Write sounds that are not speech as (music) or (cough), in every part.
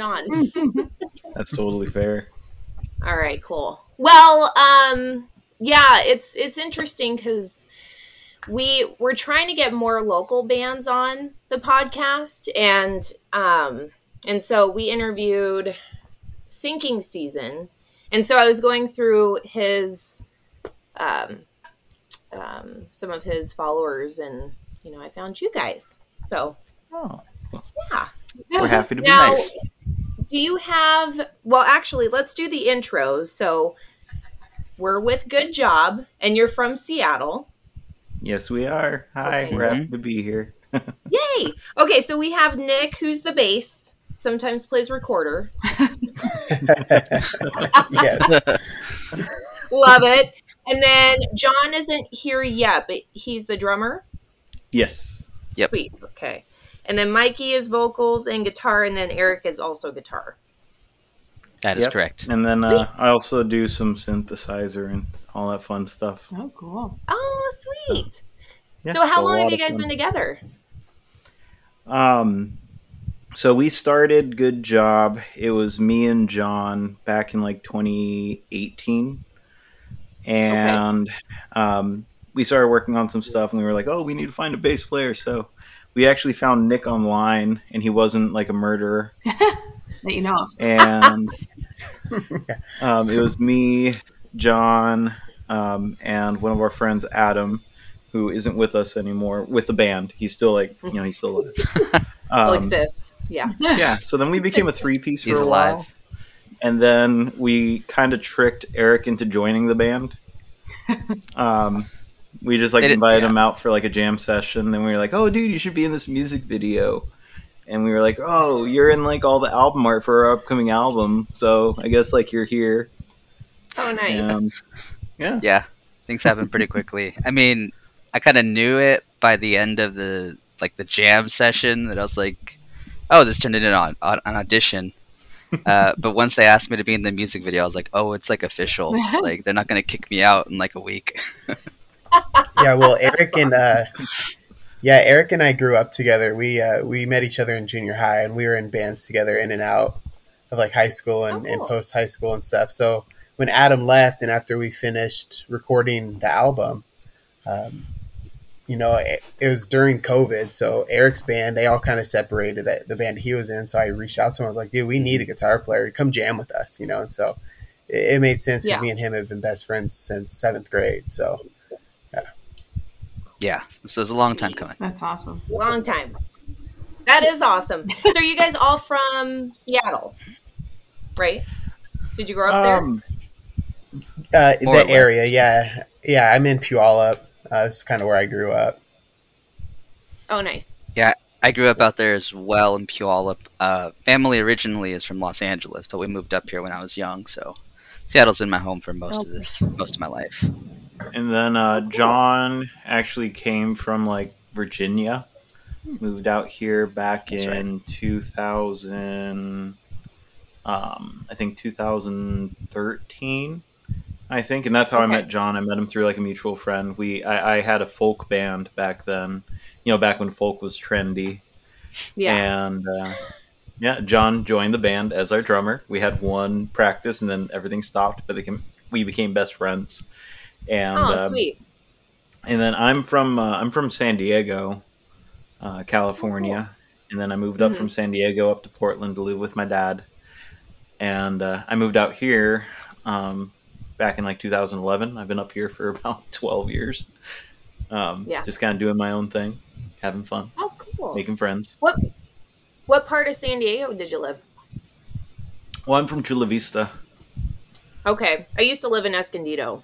Yeah. It on. (laughs) That's totally fair. All right, cool. Well, um, yeah, it's it's interesting because we we're trying to get more local bands on the podcast, and um, and so we interviewed Sinking Season, and so I was going through his um, um, some of his followers, and you know, I found you guys. So Oh, yeah. we're happy to be Now, nice. Do you have? Well, actually, let's do the intros. So we're with Good Job, and you're from Seattle. Yes, we are. Hi, Okay. we're happy mm-hmm. to be here. (laughs) Yay! Okay, so we have Nick, who's the bass. Sometimes plays recorder. (laughs) yes. (laughs) Love it. And then Jon isn't here yet, but he's the drummer. Yes. Yep. Sweet. Okay. And then Mikey is vocals and guitar, and then Erik is also guitar. That is Yep. correct. And then uh, I also do some synthesizer and all that fun stuff. Oh, cool. Oh, sweet. Yeah, so, how long have you guys been together? Um, so we started Good Job. It was me and Jon back in like 2018, and um, we started working on some stuff. And we were like, "Oh, we need to find a bass player." So we actually found Nick online, and he wasn't like a murderer. (laughs) That you know of. And (laughs) um, it was me, Jon, um, and one of our friends, Adam, who isn't with us anymore with the band. He's still like, you know, he's still alive. Well, (laughs) Um, exists. Yeah. yeah so then we became a three piece for He's a alive. while and then we kind of tricked eric into joining the band um, we just like They did- invited yeah. him out for like a jam session then we were like oh dude you should be in this music video and we were like oh you're in like all the album art for our upcoming album so i guess like you're here Oh, nice. um, yeah Yeah, things happen pretty quickly. I mean, I kind of knew it by the end of the like the jam session that I was like, "Oh, this turned into an, au- an audition." (laughs) Uh, but once they asked me to be in the music video, I was like, "Oh, it's like official. (laughs) like they're not gonna kick me out in like a week." (laughs) yeah, well, Erik and uh, yeah, Erik and I grew up together. We uh, we met each other in junior high, and we were in bands together, in and out of like high school and, Oh, and post high school and stuff. So when Adam left, and after we finished recording the album, um, you know, it, it was during COVID. So Erik's band, they all kind of separated. That the band he was in. So I reached out to him. I was like, "Dude, we need a guitar player. Come jam with us," you know. And so it, it made sense because Yeah. me and him have been best friends since seventh grade. So yeah, so it's a long time coming. That's awesome. Long time. That is awesome. So, are you guys all from Seattle? Right? Did you grow up there? um, Uh, the less. area, yeah, yeah. I'm in Puyallup. Uh, this is kind of where I grew up. Oh, nice. Yeah, I grew up out there as well in Puyallup. Uh, family originally is from Los Angeles, but we moved up here when I was young. So Seattle's been my home for most of the most of my life. And then uh, Jon actually came from like Virginia, moved out here back That's in 2000, um, I think 2013, I think, and that's how I met Jon. I met him through like a mutual friend. We I, I had a folk band back then, you know, back when folk was trendy, Yeah. and uh, yeah, Jon joined the band as our drummer. We had one practice, and then everything stopped, but we became best friends. And oh, um, sweet. and then I'm from uh, I'm from San Diego, uh, California, and then I moved up Mhm. from San Diego up to Portland to live with my dad, and uh, I moved out here um, back in like 2011. I've been up here for (laughs) about 12 years, um, Yeah. just kind of doing my own thing, having fun, Oh, cool. making friends. What What part of San Diego did you live? Well, I'm from Chula Vista. Okay, I used to live in Escondido.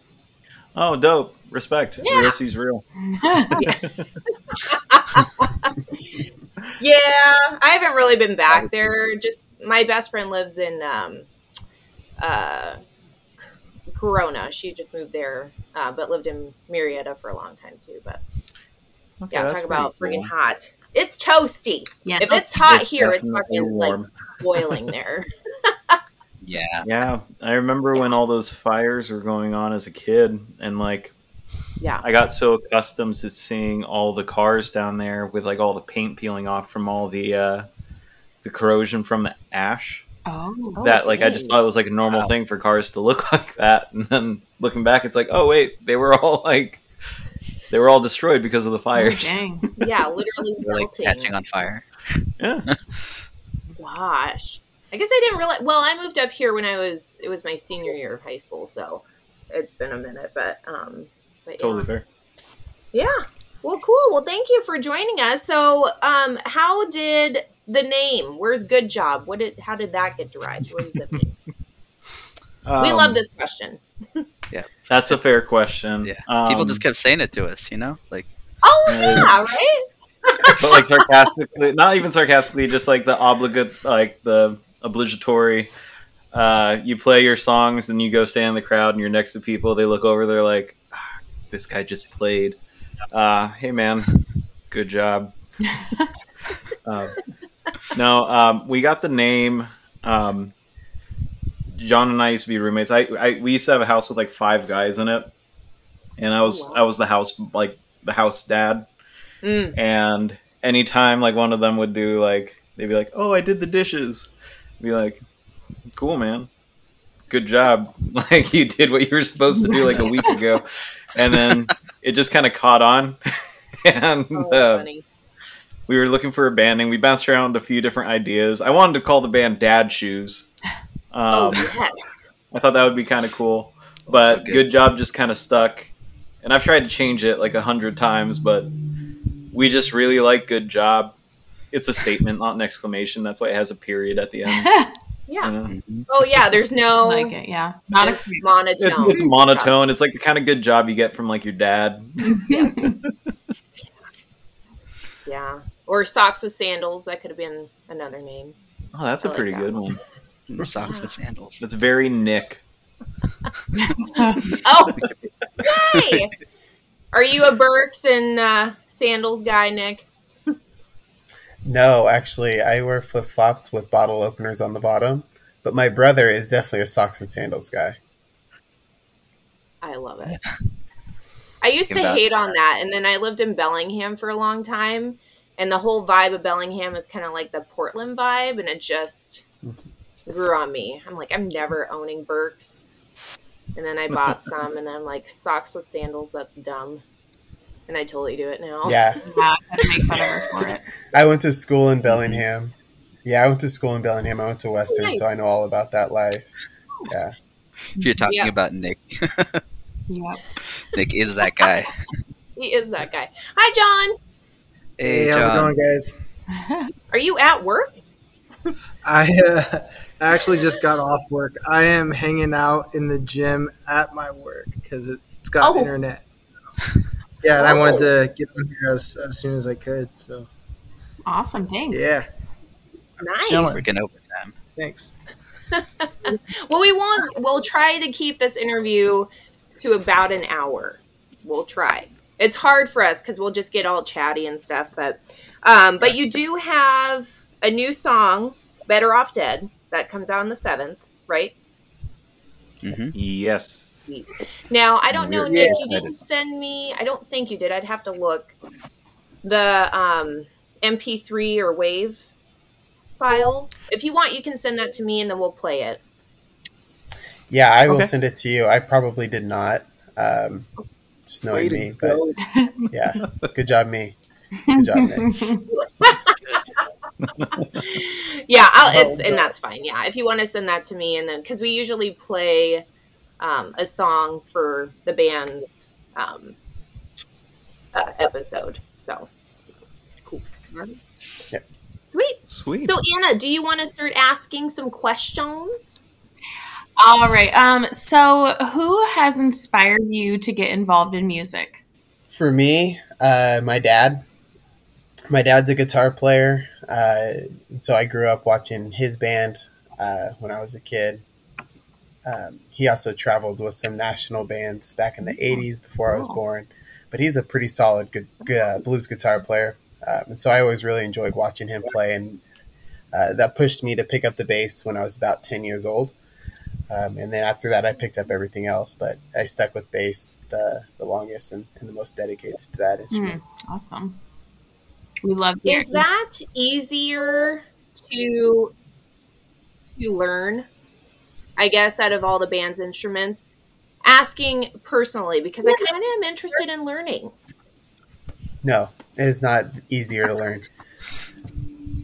Oh, dope! Respect. Yeah. Real real. (laughs) Yeah, I haven't really been back there. Just my best friend lives in um, uh, Corona. She just moved there, uh, but lived in Murrieta for a long time too. But Okay, yeah, talk about pretty friggin' cool. hot. It's toasty. Yeah. If it's hot It's here, it's definitely fucking like (laughs) boiling there. Yeah, Yeah, I remember when all those fires were going on as a kid, and like Yeah. I got so accustomed to seeing all the cars down there with like all the paint peeling off from all the uh, the corrosion from the ash. Oh. That like I just thought it was like a normal Wow. thing for cars to look (laughs) like that, and then looking back, it's like, oh wait, they were all like, they were all destroyed because of the Oh, fires. dang. (laughs) yeah, literally They're like melting. catching on fire. yeah, Gosh, I guess I didn't realize. Well, I moved up here when I was it was my senior year of high school, so it's been a minute. But um, but yeah. totally fair. Yeah. Well, cool. Well, thank you for joining us. So, um, how did the name? Where's Good Job? What did? How did that get derived? What does it mean? we Um, love this question. That's a fair question. Yeah. Um, People just kept saying it to us, you know? Like, Oh yeah, right. but like sarcastically, not even sarcastically, just like the obligate, like the obligatory. Uh, you play your songs, and you go stand in the crowd, and you're next to people. They look over, they're like, ah, "This guy just played." Uh, hey man, good job. uh, (laughs) no, um, we got the name. Um, John and I used to be roommates. I, I we used to have a house with like five guys in it, and I was wow. I was the house like the house dad. Mm. and anytime like one of them would do like they'd be like oh i did the dishes. I'd be like cool man. Good job. (laughs) Like you did what you were supposed to do like a week ago. And then (laughs) it just kind of caught on. (laughs) And Oh, uh, we were looking for a band banding we bounced around a few different ideas. I wanted to call the band dad shoes Oh um, yes. I thought that would be kind of cool, but Also good. good. job just kind of stuck. And I've tried to change it like a hundred times, but we just really like good job. It's a statement, not an exclamation. That's why it has a period at the end. (laughs) Yeah. you know? mhm. Oh yeah. There's no like it, yeah. Not it's a monotone. It's, it's monotone. It's like the kind of good job you get from like your dad. Yeah. (laughs) Or socks with sandals. That could have been another name. Oh, that's I a like pretty that good one. One. Socks with sandals. That's very Nick. (laughs) Oh, yay! Are you a Birks and uh, sandals guy, Nick? No, actually, I wear flip flops with bottle openers on the bottom. But my brother is definitely a socks and sandals guy. I love it. I used to about hate on that, and then I lived in Bellingham for a long time, and the whole vibe of Bellingham is kind of like the Portland vibe, and it just grew on me. I'm like, I'm never owning Birks, and then I bought (laughs) some, and then I'm like, socks with sandals, that's dumb, and I totally do it now. Yeah, (laughs) Yeah, I make fun of her for it. (laughs) I went to school in Bellingham. Yeah, I went to school in Bellingham. I went to Western, nice. so I know all about that life. Yeah. If you're talking Yeah. about Nick, Yep. Nick is that guy. he is that guy. Hi, Jon. Hey, how's Jon. it going, guys? Are you at work? I uh, actually just got off work. I am hanging out in the gym at my work because it's got Oh. internet. Yeah, and I wanted Oh. to get on here as, as soon as I could. So Awesome. Thanks. yeah, Nice. Chilling. Working overtime. thanks. (laughs) Well, we won't. We'll try to keep this interview to about an hour. We'll try. It's hard for us because we'll just get all chatty and stuff. But, um, but you do have a new song, "Better Off Dead," that comes out on the seventh, right? Mm-hmm. Yes. Now, I don't know, Yeah. Nick. You didn't send me. I don't think you did. I'd have to look the um, MP3 or Wave file. If you want, you can send that to me, and then we'll play it. Yeah, I will Okay. send it to you. I probably did not. Um, just knowing me, but yeah, good job, me. Good job, Nick. (laughs) (laughs) yeah I'll, it's and that's fine yeah if you want to send that to me and then because we usually play um, a song for the band's um, uh, episode so Cool. Yeah. sweet Sweet. so anna do you want to start asking some questions All right. Um. So, who has inspired you to get involved in music? For me, uh, my dad. My dad's a guitar player, uh, so I grew up watching his band uh, when I was a kid. Um, he also traveled with some national bands back in the '80s before I was Oh. born. But he's a pretty solid, good, good uh, blues guitar player, um, and so I always really enjoyed watching him play, and uh, that pushed me to pick up the bass when I was about ten years old. Um, and then after that, I picked up everything else, but I stuck with bass the, the longest and, and the most dedicated to that instrument. Hmm, awesome. We love is that easier to to learn. I guess out of all the band's instruments, asking personally because I kind of am interested in learning. No, it is not easier to learn.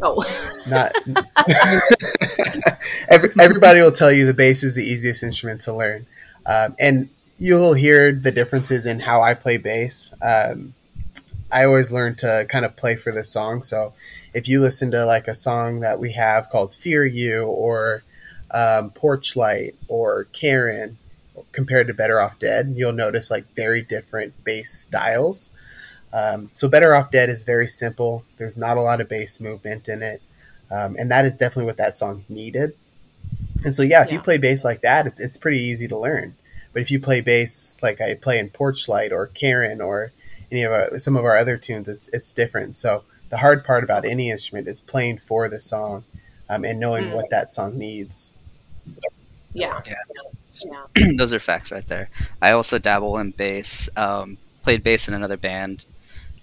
Oh, Not (laughs) (laughs) Every, everybody will tell you the bass is the easiest instrument to learn, um, and you'll hear the differences in how I play bass. Um, I always learn to kind of play for this song. So if you listen to like a song that we have called "Fear You" or um, "Porch Light" or "Karen," compared to "Better Off Dead," you'll notice like very different bass styles. Um, so "Better Off Dead" is very simple. There's not a lot of bass movement in it. Um, and that is definitely what that song needed. And so, yeah, if you play bass like that, it's, it's pretty easy to learn. But if you play bass like I play in Porch Light or Karen or any of our, some of our other tunes, it's it's different. So the hard part about any instrument is playing for the song um, and knowing Mm. what that song needs. yeah, Yeah. yeah. (clears throat) Those are facts right there. I also dabble in bass. Um, played bass in another band,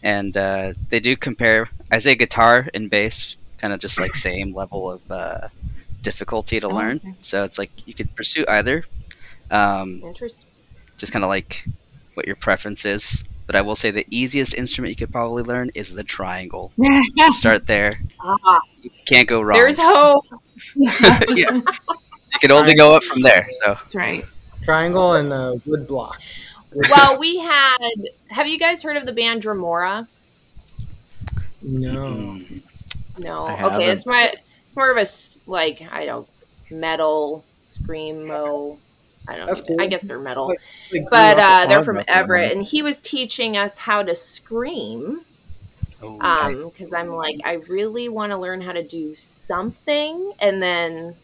and uh, they do compare. I say guitar and bass, kind of just like same (laughs) level of uh, difficulty to Oh, learn. okay. So it's like you could pursue either. Um, Interesting. just kind of like what your preference is. But I will say the easiest instrument you could probably learn is the triangle. (laughs) Start there. Ah, You can't go wrong. there's hope. (laughs) yeah. You can only go up from there. So That's right. Triangle and uh, wood block. Well, we had. Have you guys heard of the band Dremora? No. No. Okay, it's my. It's more of a like I don't metal screamo. I don't. Cool. I guess they're metal, Like, like but uh, they're from rock. Everett, and he was teaching us how to scream. oh, Um, because I'm like, I really want to learn how to do something, and then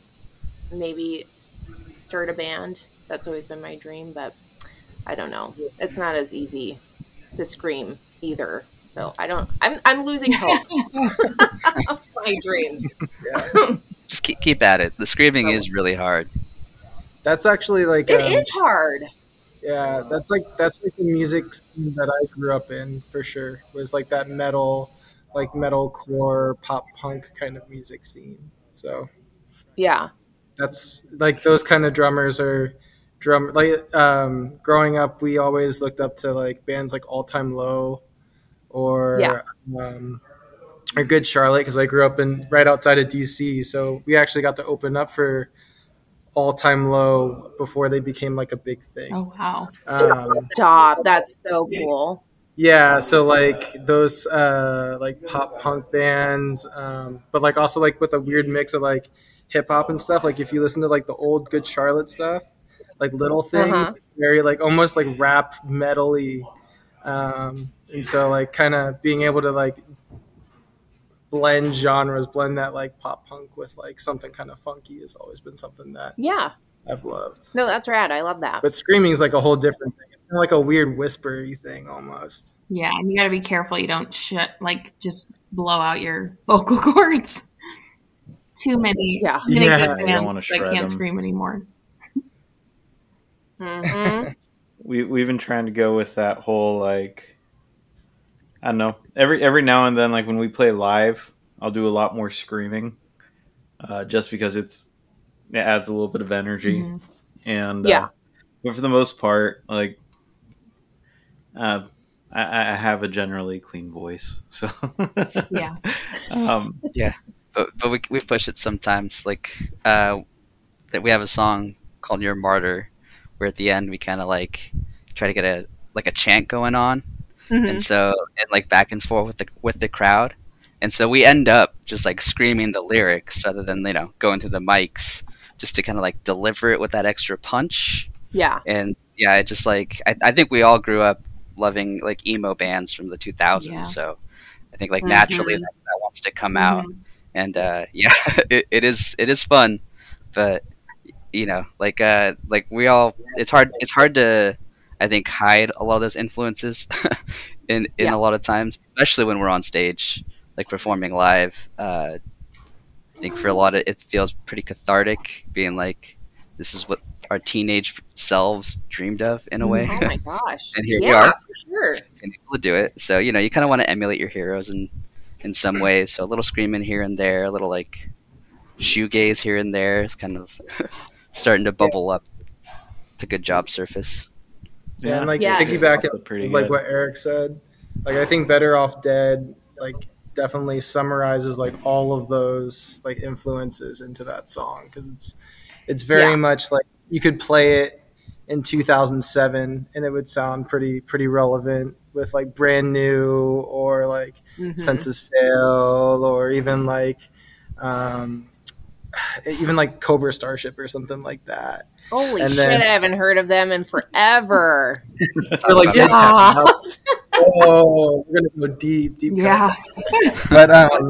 maybe start a band. That's always been my dream, but I don't know. It's not as easy to scream either. So I don't. I'm I'm losing hope. (laughs) (laughs) of my dreams. (laughs) just keep keep at it. The screaming is really hard. That's actually like It um, is hard. Yeah, that's like that's like the music scene that I grew up in for sure. Was like that metal, like metalcore, pop punk kind of music scene. So Yeah. that's like those kind of drummers are drum like um growing up we always looked up to like bands like All Time Low or Yeah. um or Good Charlotte because I grew up in right outside of DC so we actually got to open up for All Time Low before they became like a big thing. Oh wow. Um, Stop. That's so cool. yeah, so like those uh like pop punk bands, um, but like also like with a weird mix of like hip hop and stuff. Like if you listen to like the old Good Charlotte stuff, like Little Things, Uh-huh. very like almost like rap metally, um, and so like kind of being able to like blend genres, blend that like pop punk with like something kind of funky has always been something that Yeah. I've loved. No, that's rad. I love that. But screaming is like a whole different thing. It's like a weird whispery thing almost. Yeah, and you got to be careful you don't shut like just blow out your (laughs) vocal cords. Too many. Yeah. Too many Yeah. good You don't bands that shred can't 'em. scream anymore. hmm (laughs) we we've been trying to go with that whole like I don't know. Every every now and then, like when we play live, I'll do a lot more screaming, uh, just because it's it adds a little bit of energy. Mhm. And Yeah. uh, but for the most part, like uh, I, I have a generally clean voice, so Yeah. (laughs) um, but but we we push it sometimes. Like uh, that we have a song called "Your Martyr," where at the end we kind of like try to get a like a chant going on, Mm-hmm. and so and like back and forth with the with the crowd, and so we end up just like screaming the lyrics rather than you know going through the mics just to kind of like deliver it with that extra punch. Yeah. And yeah, it just like I, I think we all grew up loving like emo bands from the 2000s, Yeah. so I think like Mhm. naturally that, that wants to come out Mhm. and uh, (laughs) yeah, it, it is it is fun, but you know, like uh, like we all, it's hard it's hard to I think hide a lot of those influences (laughs) in in Yeah. a lot of times, especially when we're on stage, like performing live. Uh, I think for a lot of it feels pretty cathartic, being like, this is what our teenage selves dreamed of in a way. Oh my gosh. (laughs) And here we yeah, are. for sure. and able to do it. So you know, you kind of want to emulate your heroes in in some ways. So a little screaming here and there, a little like shoegaze here and there is kind of (laughs) starting to bubble up to good job surface. Yeah, and like Yes. piggybacking Pretty like good. what Erik said. Like I think Better Off Dead like definitely summarizes like all of those like influences into that song because it's it's very Yeah. much like you could play it in 2007 and it would sound pretty pretty relevant with like brand new or like Mhm. Senses Fail or even like um even like cobra starship or something like that Holy and shit! then- I haven't heard of them in forever. (laughs) Or like Yeah. Oh we're gonna go deep deep Yeah. cuts. but um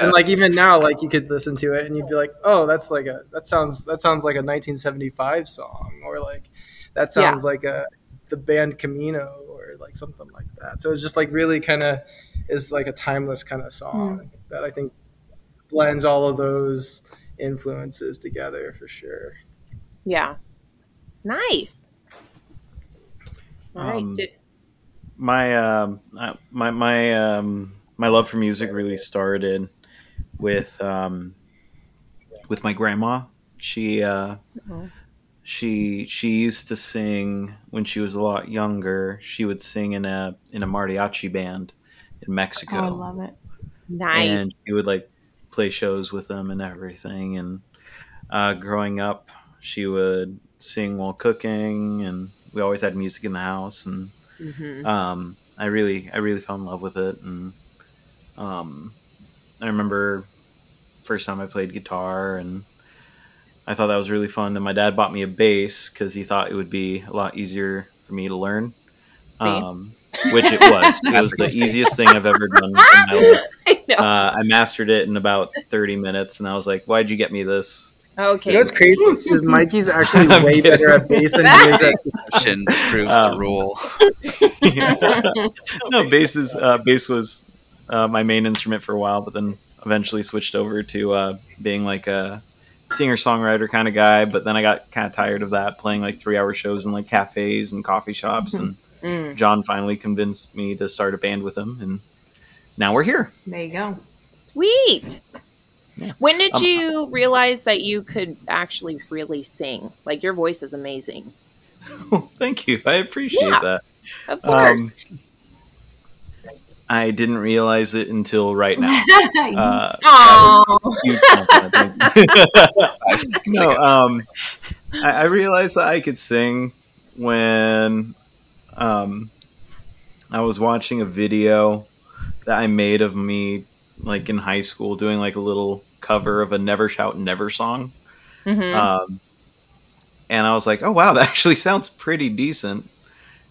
and like even now like you could listen to it and you'd be like oh that's like a that sounds that sounds like a 1975 song or like that Yeah. sounds like a the band camino or like something like that so it's just like really kind of is like a timeless kind of song that i think blends all of those influences together for sure Yeah. Nice. All right. Um, Did, my um uh, my my um my love for music really started with um with my grandma she uh Oh. she she used to sing when she was a lot younger she would sing in a in a mariachi band in Oh, mexico I love it. nice. and she would like play shows with them and everything and uh, growing up she would sing while cooking and we always had music in the house and Mhm. um, I really I really fell in love with it and um, I remember first time I played guitar and I thought that was really fun. Then my dad bought me a bass because he thought it would be a lot easier for me to learn. Um, which it was. It was the easiest thing I've ever done in my life. I. Uh, I mastered it in about 30 minutes, and I was like, "Why'd you get me this?" okay. you know what's crazy is Mikey's actually (laughs) I'm way kidding. better at bass than he is at Exception proves Um, the rule. (laughs) no, bass is uh, bass was uh, my main instrument for a while, but then eventually switched over to uh, being like a singer songwriter kind of guy. But then I got kind of tired of that, playing like three hour shows in like cafes and coffee shops. And Mm. Jon finally convinced me to start a band with him, and now we're here. There you go. Sweet. Yeah. When did Um, you realize that you could actually really sing? Like your voice is amazing. (laughs) Thank you, I appreciate Yeah. that. Of course. Um, I didn't realize it until right now. (laughs) Uh, Aw. huge compliment, thank you. Five seconds no, um, I, I realized that I could sing when um, I was watching a video that I made of me, like in high school, doing like a little cover of a "Never Shout Never" song, Mhm. um, and I was like, "Oh wow, that (laughs) actually sounds pretty decent."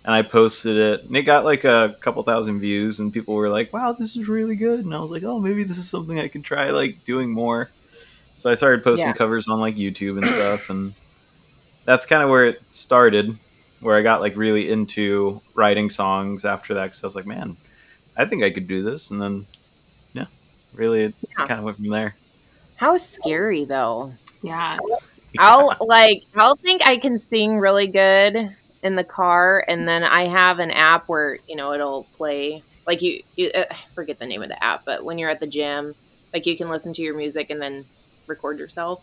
And I posted it, and it got like a couple thousand views, and people were like, "Wow, this is really good." And I was like, "Oh, maybe this is something I can try like doing more." So I started posting Yeah. covers on like YouTube and stuff, and that's kind of where it started. Where I got like really into writing songs after that, because I was like, "Man, I think I could do this," and then yeah, really, it Yeah. kind of went from there. How scary though. yeah. I'll like I'll think I can sing really good in the car and then I have an app where, you know, it'll play like you, you uh, I forget the name of the app, but when you're at the gym, like you can listen to your music and then record yourself.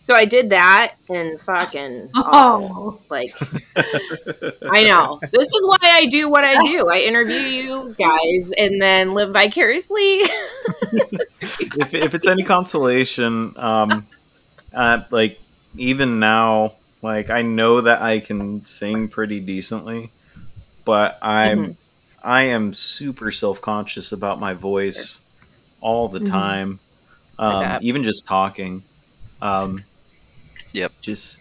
So I did that and fucking awful. Oh, Like (laughs) I know. This is why I do what I do. I interview you guys and then live vicariously. (laughs) if, if it's any consolation, um, uh, like even now, like I know that I can sing pretty decently, but I'm I am super self conscious about my voice all the Mhm. time, um, even just talking. Um, Yep. Just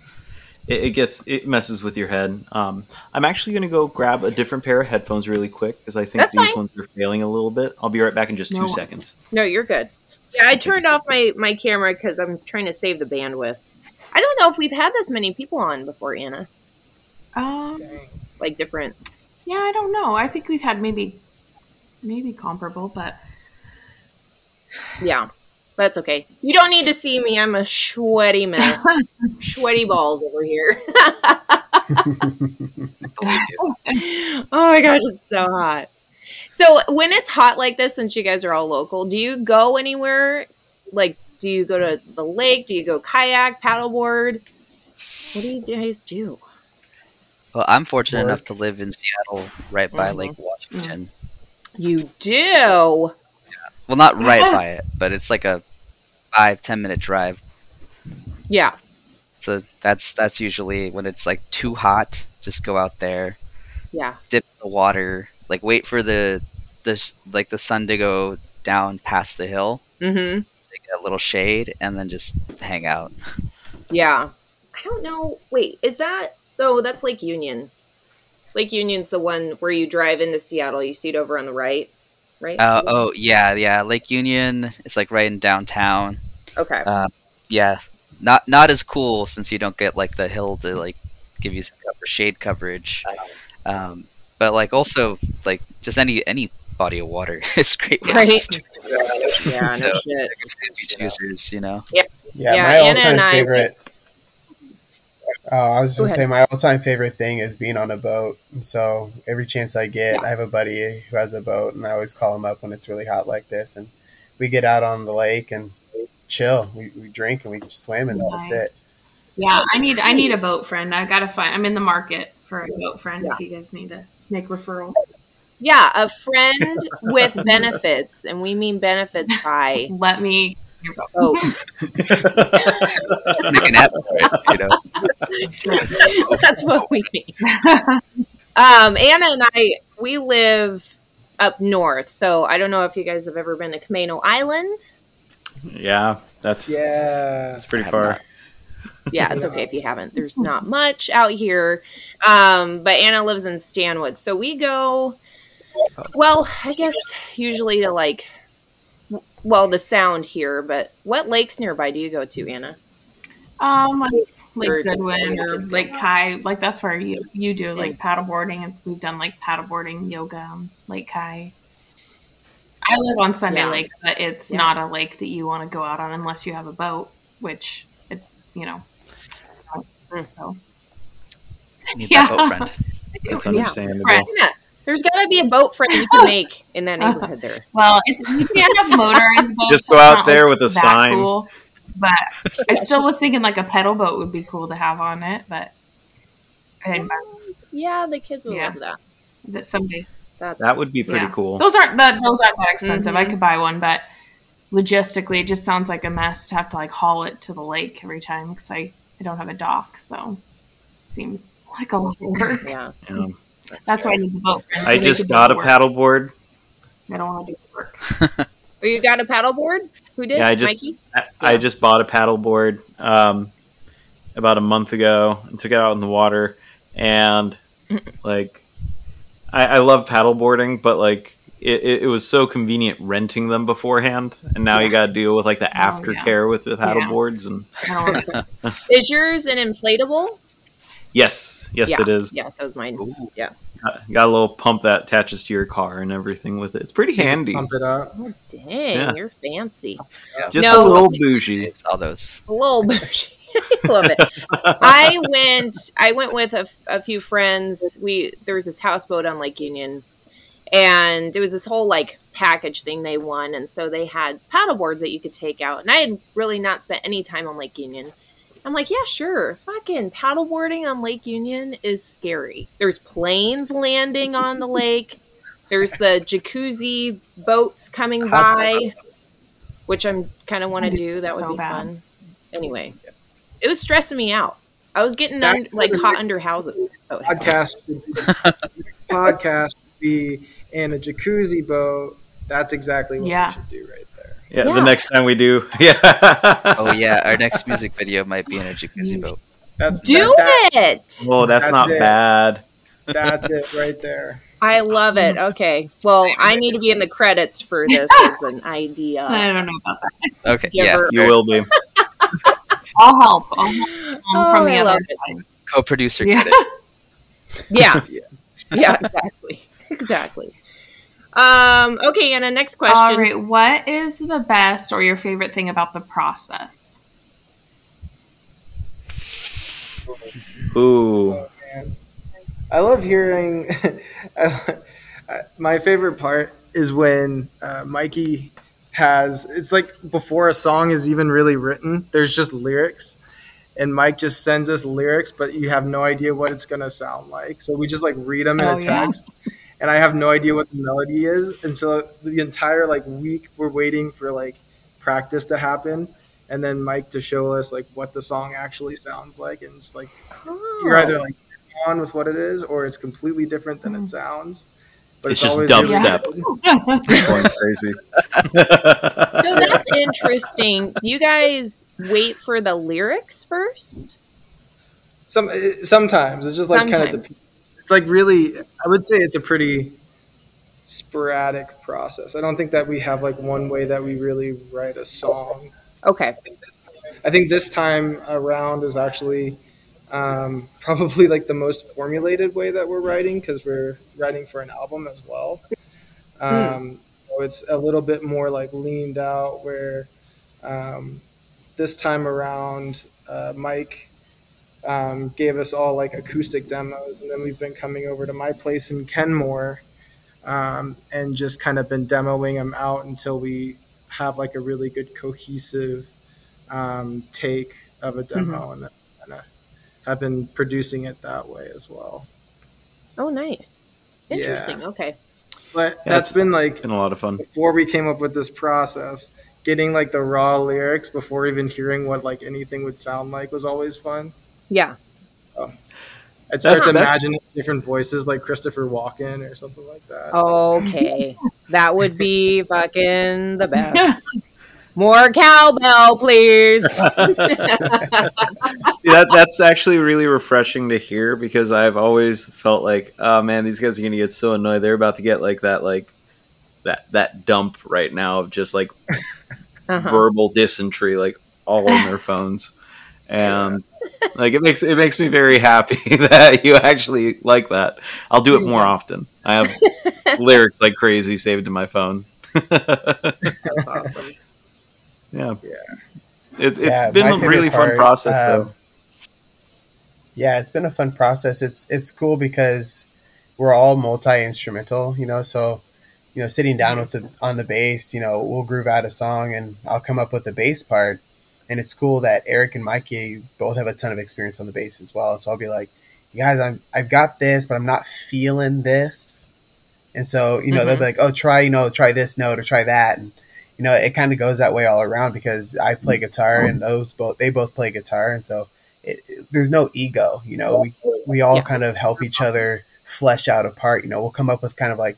it, it gets it messes with your head. Um, I'm actually gonna go grab a different pair of headphones really quick because I think That's these fine. ones are failing a little bit. I'll be right back in just two seconds. No, you're good. Yeah, I turned off my my camera because I'm trying to save the bandwidth. I don't know if we've had this many people on before, Anna. um, Like different. yeah. I don't know. I think we've had maybe, maybe comparable, but Yeah, that's okay. You don't need to see me. I'm a sweaty mess, (laughs) sweaty balls over here. (laughs) oh my gosh, it's so hot. So when it's hot like this, since you guys are all local, do you go anywhere like Do you go to the lake? Do you go kayak, paddleboard? What do you guys do? Well, I'm fortunate Work. enough to live in Seattle, right by Mhm. Lake Washington. You do. Yeah. Well, not right (laughs) by it, but it's like a five ten minute drive. Yeah. So that's that's usually when it's like too hot. Just go out there, Yeah. dip in the water, like wait for the the like the sun to go down past the hill, Mm-hmm. take a little shade, and then just hang out. Yeah. I don't know. Wait, is that oh that's Lake Union. Lake Union's the one where you drive into Seattle, you see it over on the right. Right? Uh, oh yeah, yeah. Lake Union is like right in downtown. okay. Uh, yeah, not not as cool since you don't get like the hill to like give you some cover, shade coverage. Um, but like also like just any any body of water (laughs) is great. Right. access to. yeah, no (laughs) so- shit. Beach users, you know. Yeah, Yeah, my Anna all time and I- favorite. Oh, I was just Go gonna ahead. say my all time favorite thing is being on a boat. And so every chance I get, I have a buddy who has a boat, and I always call him up when it's really hot like this, and we get out on the lake and chill. We, we drink and we swim, and that's it. Yeah, I need I need a boat friend. I gotta find. I'm in the market for a boat friend. Yeah. If you guys need to make referrals, Yeah, a friend with benefits, and we mean benefits by let me. Boat. (laughs) Make an app for you know. (laughs) That's what we mean. Um, Anna and I, we live up north, so I don't know if you guys have ever been to Camano Island. Yeah, that's Yeah. it's pretty far. not. Yeah, it's okay if you haven't. There's (laughs) not much out here. Um, but Anna lives in Stanwood. So we go, well, I guess usually to like, w- well, the sound here, but what lakes nearby do you go to, Anna? Um, like like Or- Goodwin or or- like Ki, like that's where you you do like paddleboarding, and we've done like paddleboarding, yoga, Lake Ki. I live on Sunday Yeah. Lake, but it's Yeah. not a lake that you want to go out on unless you have a boat, which it, you know. Mm. So, Need Yeah. that boat friend. (laughs) That's understandable. Right. Anna, there's got to be a boat friend you can make in that neighborhood there. (laughs) well, it's you can't have motorized boats. Just go out there with a sign. Cool, but I still was thinking like a pedal boat would be cool to have on it, but I didn't buy Yeah, the kids will Yeah. love that. it someday. That's That would be pretty Yeah. cool. Those aren't that those aren't that expensive. I Mhm. could buy one, but logistically, it just sounds like a mess to have to like haul it to the lake every time because I I don't have a dock, so it seems like a lot of work. yeah. Yeah. That's why I need the boat. friends, I just got do a the work. paddleboard. I don't want to do the work. (laughs) Oh, you got a paddleboard? Who did? Yeah, I just- Mikey? I, I just bought a paddleboard um, about a month ago and took it out in the water. And (laughs) like, I, I love paddleboarding, but like, it, it, it was so convenient renting them beforehand, and now you got to deal with like the Oh, yeah. aftercare with the paddleboards. And I don't want (laughs) to. Is yours an inflatable? Yes, yes, Yeah. it is. Yes, that was mine. Ooh. Got, got a little pump that attaches to your car and everything with it. It's pretty handy. Pump it up. Oh, dang, Yeah. you're fancy. Just No. a little bougie. All those. A little bougie. (laughs) Love it. I went. I went with a few friends. We there was this houseboat on Lake Union, and it was this whole like package thing they won, and so they had paddle boards that you could take out. And I had really not spent any time on Lake Union. I'm like, yeah, sure. Fucking paddleboarding on Lake Union is scary. There's planes landing on the lake. There's the jacuzzi boats coming by, which I'm kind of want to do. That would So be bad. fun. Anyway, it was stressing me out. I was getting un- like caught under houses. Oh, Podcast. (laughs) podcast would be in a jacuzzi boat. That's exactly what Yeah. we should do right. Yeah, Yeah. the next time we do. (laughs) Yeah. Oh yeah, our next music video might be in a jacuzzi boat. That's Do that- it! Well, that's, That's not it. bad. that's it right there. (laughs) I love it. Okay. Well, I need to be in the credits for this (laughs) as an idea. I don't know about that. Okay, yeah. Giver. You will be. I'll help. I'll help um, Oh, from the I other love it. side. Co-producer Yeah. credit. Yeah. Yeah. Yeah, exactly. Exactly. Um, okay, Anna, next question. All right. What is the best or your favorite thing about the process? Ooh. Man. I love hearing. (laughs) My favorite part is when uh, Mikey has it's like before a song is even really written, there's just lyrics. And Mike just sends us lyrics, but you have no idea what it's gonna sound like. So we just like read them in Oh, a yeah. Text, and I have no idea what the melody is. And so the entire like week we're waiting for like practice to happen, and then Mike to show us like what the song actually sounds like, and it's like you're Oh. either like on with what it is, or it's completely different than it hmm. sounds. But It's just always dubstep. really good. Going (laughs) crazy. so that's interesting. You guys wait for the lyrics first? Some eh, sometimes it's just like kind of Sometimes. It's like really I would say it's a pretty sporadic process. I don't think that we have like one way that we really write a song. Okay. I think this time around is actually um, (laughs) probably like the most formulated way that we're writing because we're writing for an album as well. Um, so it's a little bit more like leaned out where um, this time around uh, Mike um, gave us all like acoustic demos and then we've been coming over to my place in Kenmore um, and just kind of been demoing them out until we have like a really good cohesive um, take of a demo and then kind of have been producing it that way as well. Oh, nice. Yeah. Interesting. Okay. But Yeah, that's it's- been like Been a lot of fun. before we came up with this process, getting like the raw lyrics before even hearing what like anything would sound like was always fun. Yeah. I'd start That's- to that's- imagine different voices like Christopher Walken or something like that. Okay. (laughs) that would be fucking the best. More cowbell, please. (laughs) See, that that's actually really refreshing to hear because I've always felt like, oh man, these guys are gonna get so annoyed. They're about to get like that, like that that dump right now of just like (laughs) Uh-huh. verbal dysentery, like all on their phones, and like it makes it makes me very happy (laughs) that you actually like that. I'll do it more often. I have (laughs) lyrics like crazy saved in my phone. That's awesome. yeah, Yeah. It, it's Yeah, been a favorite really fun process um, though. Yeah, it's been a fun process. It's it's cool because we're all multi instrumental, you know. So, you know, sitting down with the on the bass, you know, we'll groove out a song, and I'll come up with the bass part. And it's cool that Erik and Mikey both have a ton of experience on the bass as well. So I'll be like, "You guys, I'm I've got this, but I'm not feeling this." And so, you know, they'll be mm-hmm. like, "Oh, try, you know, try this note or try that." And you know, it kind of goes that way all around because I play guitar and those both they both play guitar, and so it, it- there's no ego. You know, we we all Yeah. kind of help each other flesh out a part. You know, we'll come up with kind of like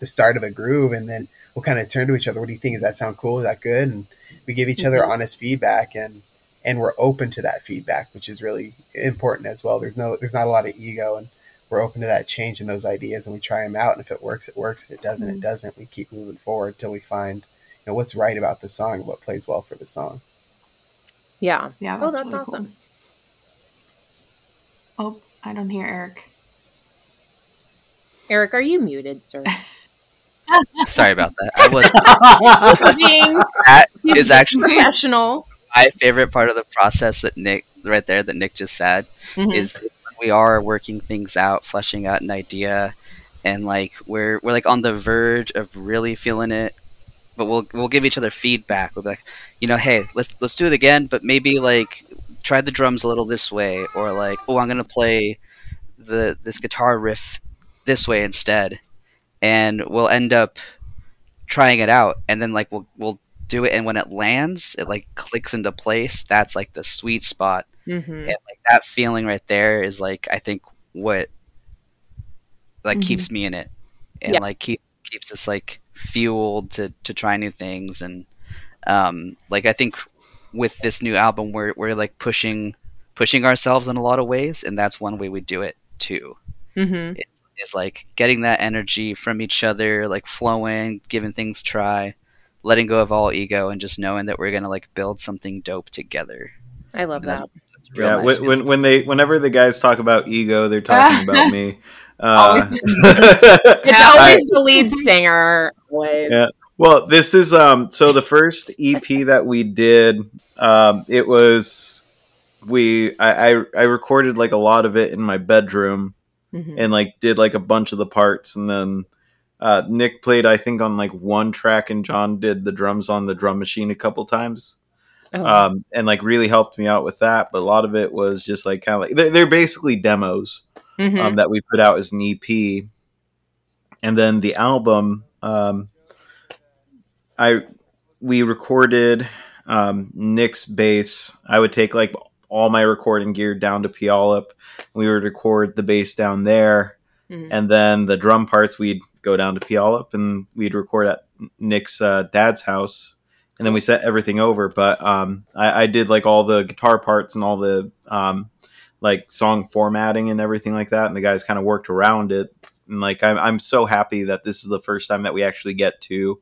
the start of a groove, and then we'll kind of turn to each other. What do you think? Does that sound cool? Is that good? And we give each other mm-hmm. honest feedback, and and we're open to that feedback, which is really important as well. There's no there's not a lot of ego, and we're open to that change in those ideas, and we try them out. And if it works, it works. If it doesn't, it mm-hmm. doesn't. We keep moving forward till we find you know what's right about the song, what plays well for the song. Yeah. Yeah. Oh, that's really awesome. cool. Oh, I don't hear Erik. Erik, are you muted, sir? (laughs) Sorry about that. I was Being that is actually professional. my favorite part of the process that Nick right there that Nick just said Mhm. is when we are working things out, fleshing out an idea, and like we're we're like on the verge of really feeling it, but we'll we'll give each other feedback. We'll be like, you know, hey, let's let's do it again, but maybe like try the drums a little this way, or like, oh, I'm gonna play the this guitar riff this way instead, and we'll end up trying it out, and then like we'll we'll do it, and when it lands, it like clicks into place. That's like the sweet spot Mhm. and like that feeling right there is like I think what like Mhm. keeps me in it and Yeah. like keep keeps us like fueled to to try new things and um like I think with this new album we're we're like pushing pushing ourselves in a lot of ways and that's one way we do it too Mhm. Is like getting that energy from each other like flowing giving things try letting go of all ego and just knowing that we're gonna like build something dope together I love That's- that. That's a real Yeah, nice when, feeling. when when they whenever the guys talk about ego, they're talking about (laughs) me. Uh, Always the (laughs) It's Yeah, always the lead singer. Always. Yeah. well, this is um. So the first EP that we did, um, it was we I, I I recorded like a lot of it in my bedroom Mhm. and like did like a bunch of the parts and then uh, Nick played, I think, on like one track, and Jon did the drums on the drum machine a couple times, Oh, um, and like really helped me out with that. But a lot of it was just like kind of like they're, they're basically demos mhm. um, that we put out as an EP, and then the album. Um, I we recorded um, Nick's bass. I would take like all my recording gear down to Puyallup. We would record the bass down there, Mhm. and then the drum parts we'd go down to Puyallup and we'd record at Nick's uh, dad's house. And then we set everything over. But um, I, I did like all the guitar parts and all the um, like song formatting and everything like that. And the guys kind of worked around it. And like I'm, I'm so happy that this is the first time that we actually get to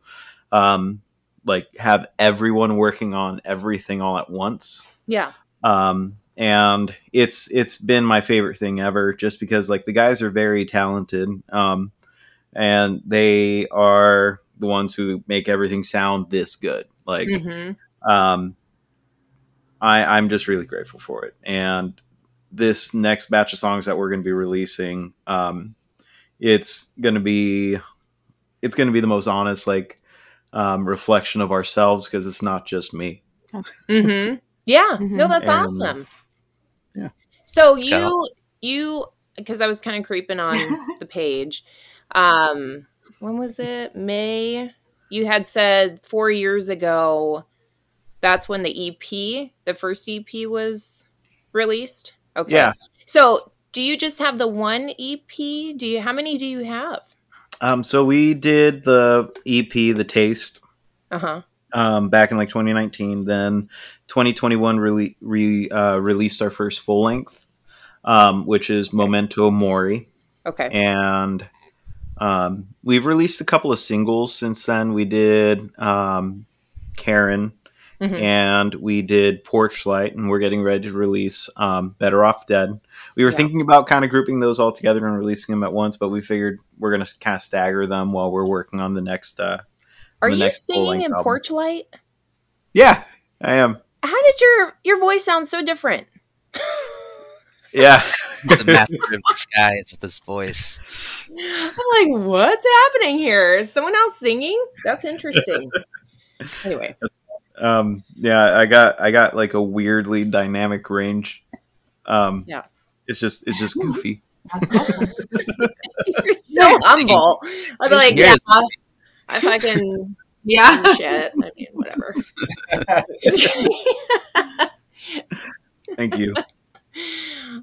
um, like have everyone working on everything all at once yeah. Um, and it's it's been my favorite thing ever just because like the guys are very talented um, and they are the ones who make everything sound this good like Mhm. um, I, I'm just really grateful for it. And this next batch of songs that we're going to be releasing, um, it's going to be, it's going to be the most honest, like, um, reflection of ourselves because it's not just me. (laughs) Mm-hmm. Yeah. No, Mhm. that's And- awesome. yeah. So It's you got- you because I was kind of creeping on (laughs) the page. Um, when was it? May. You had said four years ago. That's when the EP, the first EP, was released. Okay. Yeah. So, do you just have the one EP? Do you? How many do you have? Um, so we did the EP, The Taste, Uh huh. um, back in like 2019. Then 2021 really re, uh, released our first full length, um, which is Memento Mori. Okay. and um, we've released a couple of singles since then. We did um, Karen, Mhm. and we did Porch Light, and we're getting ready to release um, Better Off Dead. We were Yeah. thinking about kind of grouping those all together and releasing them at once, but we figured we're going to kind of stagger them while we're working on the next. Uh, Are the you next singing in album. Porch Light? yeah, I am. How did your your voice sound so different? Yeah, (laughs) He's a master of disguise with his voice. I'm like, what's happening here? Is someone else singing? That's interesting. (laughs) anyway, um, yeah. I got I got like a weirdly dynamic range. Um, Yeah. it's just it's just goofy. That's awesome. (laughs) you're so humble. I'd be like, yeah, Here's- I fucking yeah. do shit. I mean, whatever. (laughs) Thank you.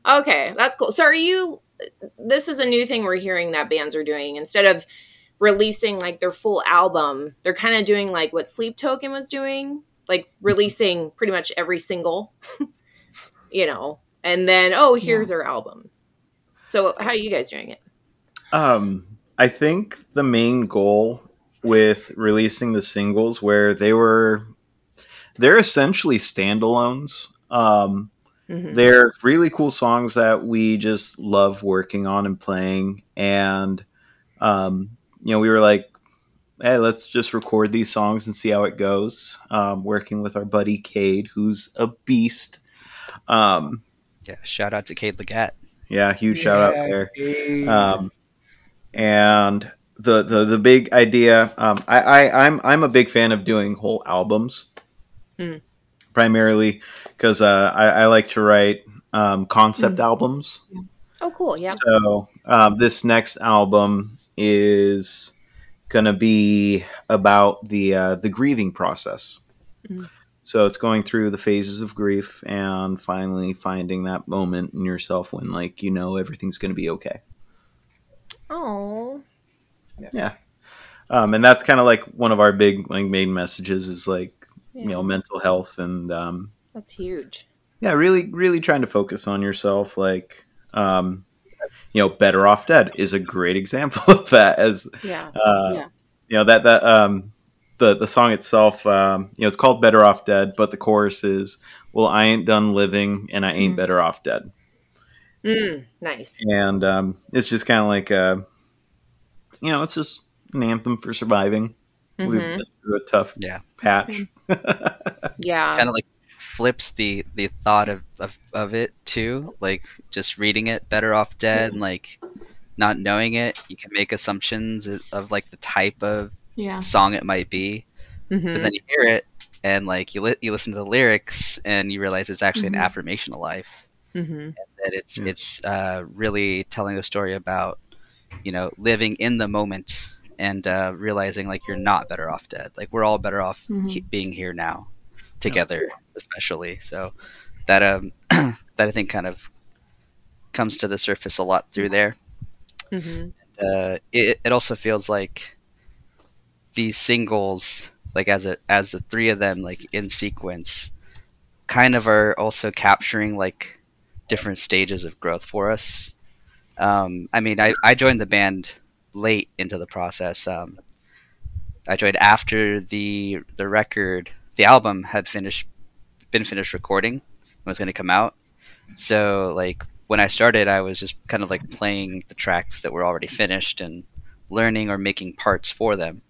okay, that's cool. So, are you? This is a new thing we're hearing that bands are doing. Instead of releasing like their full album, they're kind of doing like what Sleep Token was doing, like releasing pretty much every single, (laughs) you know, and then oh, here's our album. So, how are you guys doing it? Um, I think the main goal with releasing the singles, where they were, they're essentially standalones. Um, Mhm. they're really cool songs that we just love working on and playing, and um, you know, we were like, hey, let's just record these songs and see how it goes. Um, working with our buddy Cade, who's a beast. Um, Yeah, shout out to Cade Legat. yeah, huge shout out there. hey. um, and the, the the big idea um, I, I I'm I'm a big fan of doing whole albums Mm. primarily because uh, I, I like to write um, concept albums Oh, cool. Yeah. so um, this next album is gonna be about the uh, the grieving process Mhm. so it's going through the phases of grief and finally finding that moment in yourself when like you know everything's gonna be okay Oh. Um, and that's kind of like one of our big like main messages is like Yeah. you know mental health and um, That's huge. yeah really really trying to focus on yourself like um, you know better off dead is a great example (laughs) of that as Yeah. uh, Yeah. you know that that um, the the song itself um, you know it's called better off dead but the chorus is well I ain't done living and I ain't Mm. better off dead Mm, nice. and um, it's just kind of like uh, you know it's just an anthem for surviving we've Mhm. been through a tough Yeah, patch (laughs) Yeah. kind of like flips the the thought of, of of it too. Like just reading it, better off dead, and like not knowing it, you can make assumptions of like the type of Yeah. song it might be, Mhm. but then you hear it and like you li- you listen to the lyrics and you realize it's actually Mhm. an affirmation of life. Mhm. That it's Yeah. it's uh, really telling the story about you know living in the moment and uh, realizing like you're not better off dead. Like we're all better off Mhm. he- being here now together, especially. So that um (clears throat) that I think kind of comes to the surface a lot through there. Mhm. Uh, it it also feels like these singles, like as a as the three of them, like in sequence, kind of are also capturing like different stages of growth for us. Um, I mean, I, I joined the band late into the process. Um, I joined after the the record, the album had finished, been finished recording, and was going to come out. So like when I started, I was just kind of like playing the tracks that were already finished and learning or making parts for them.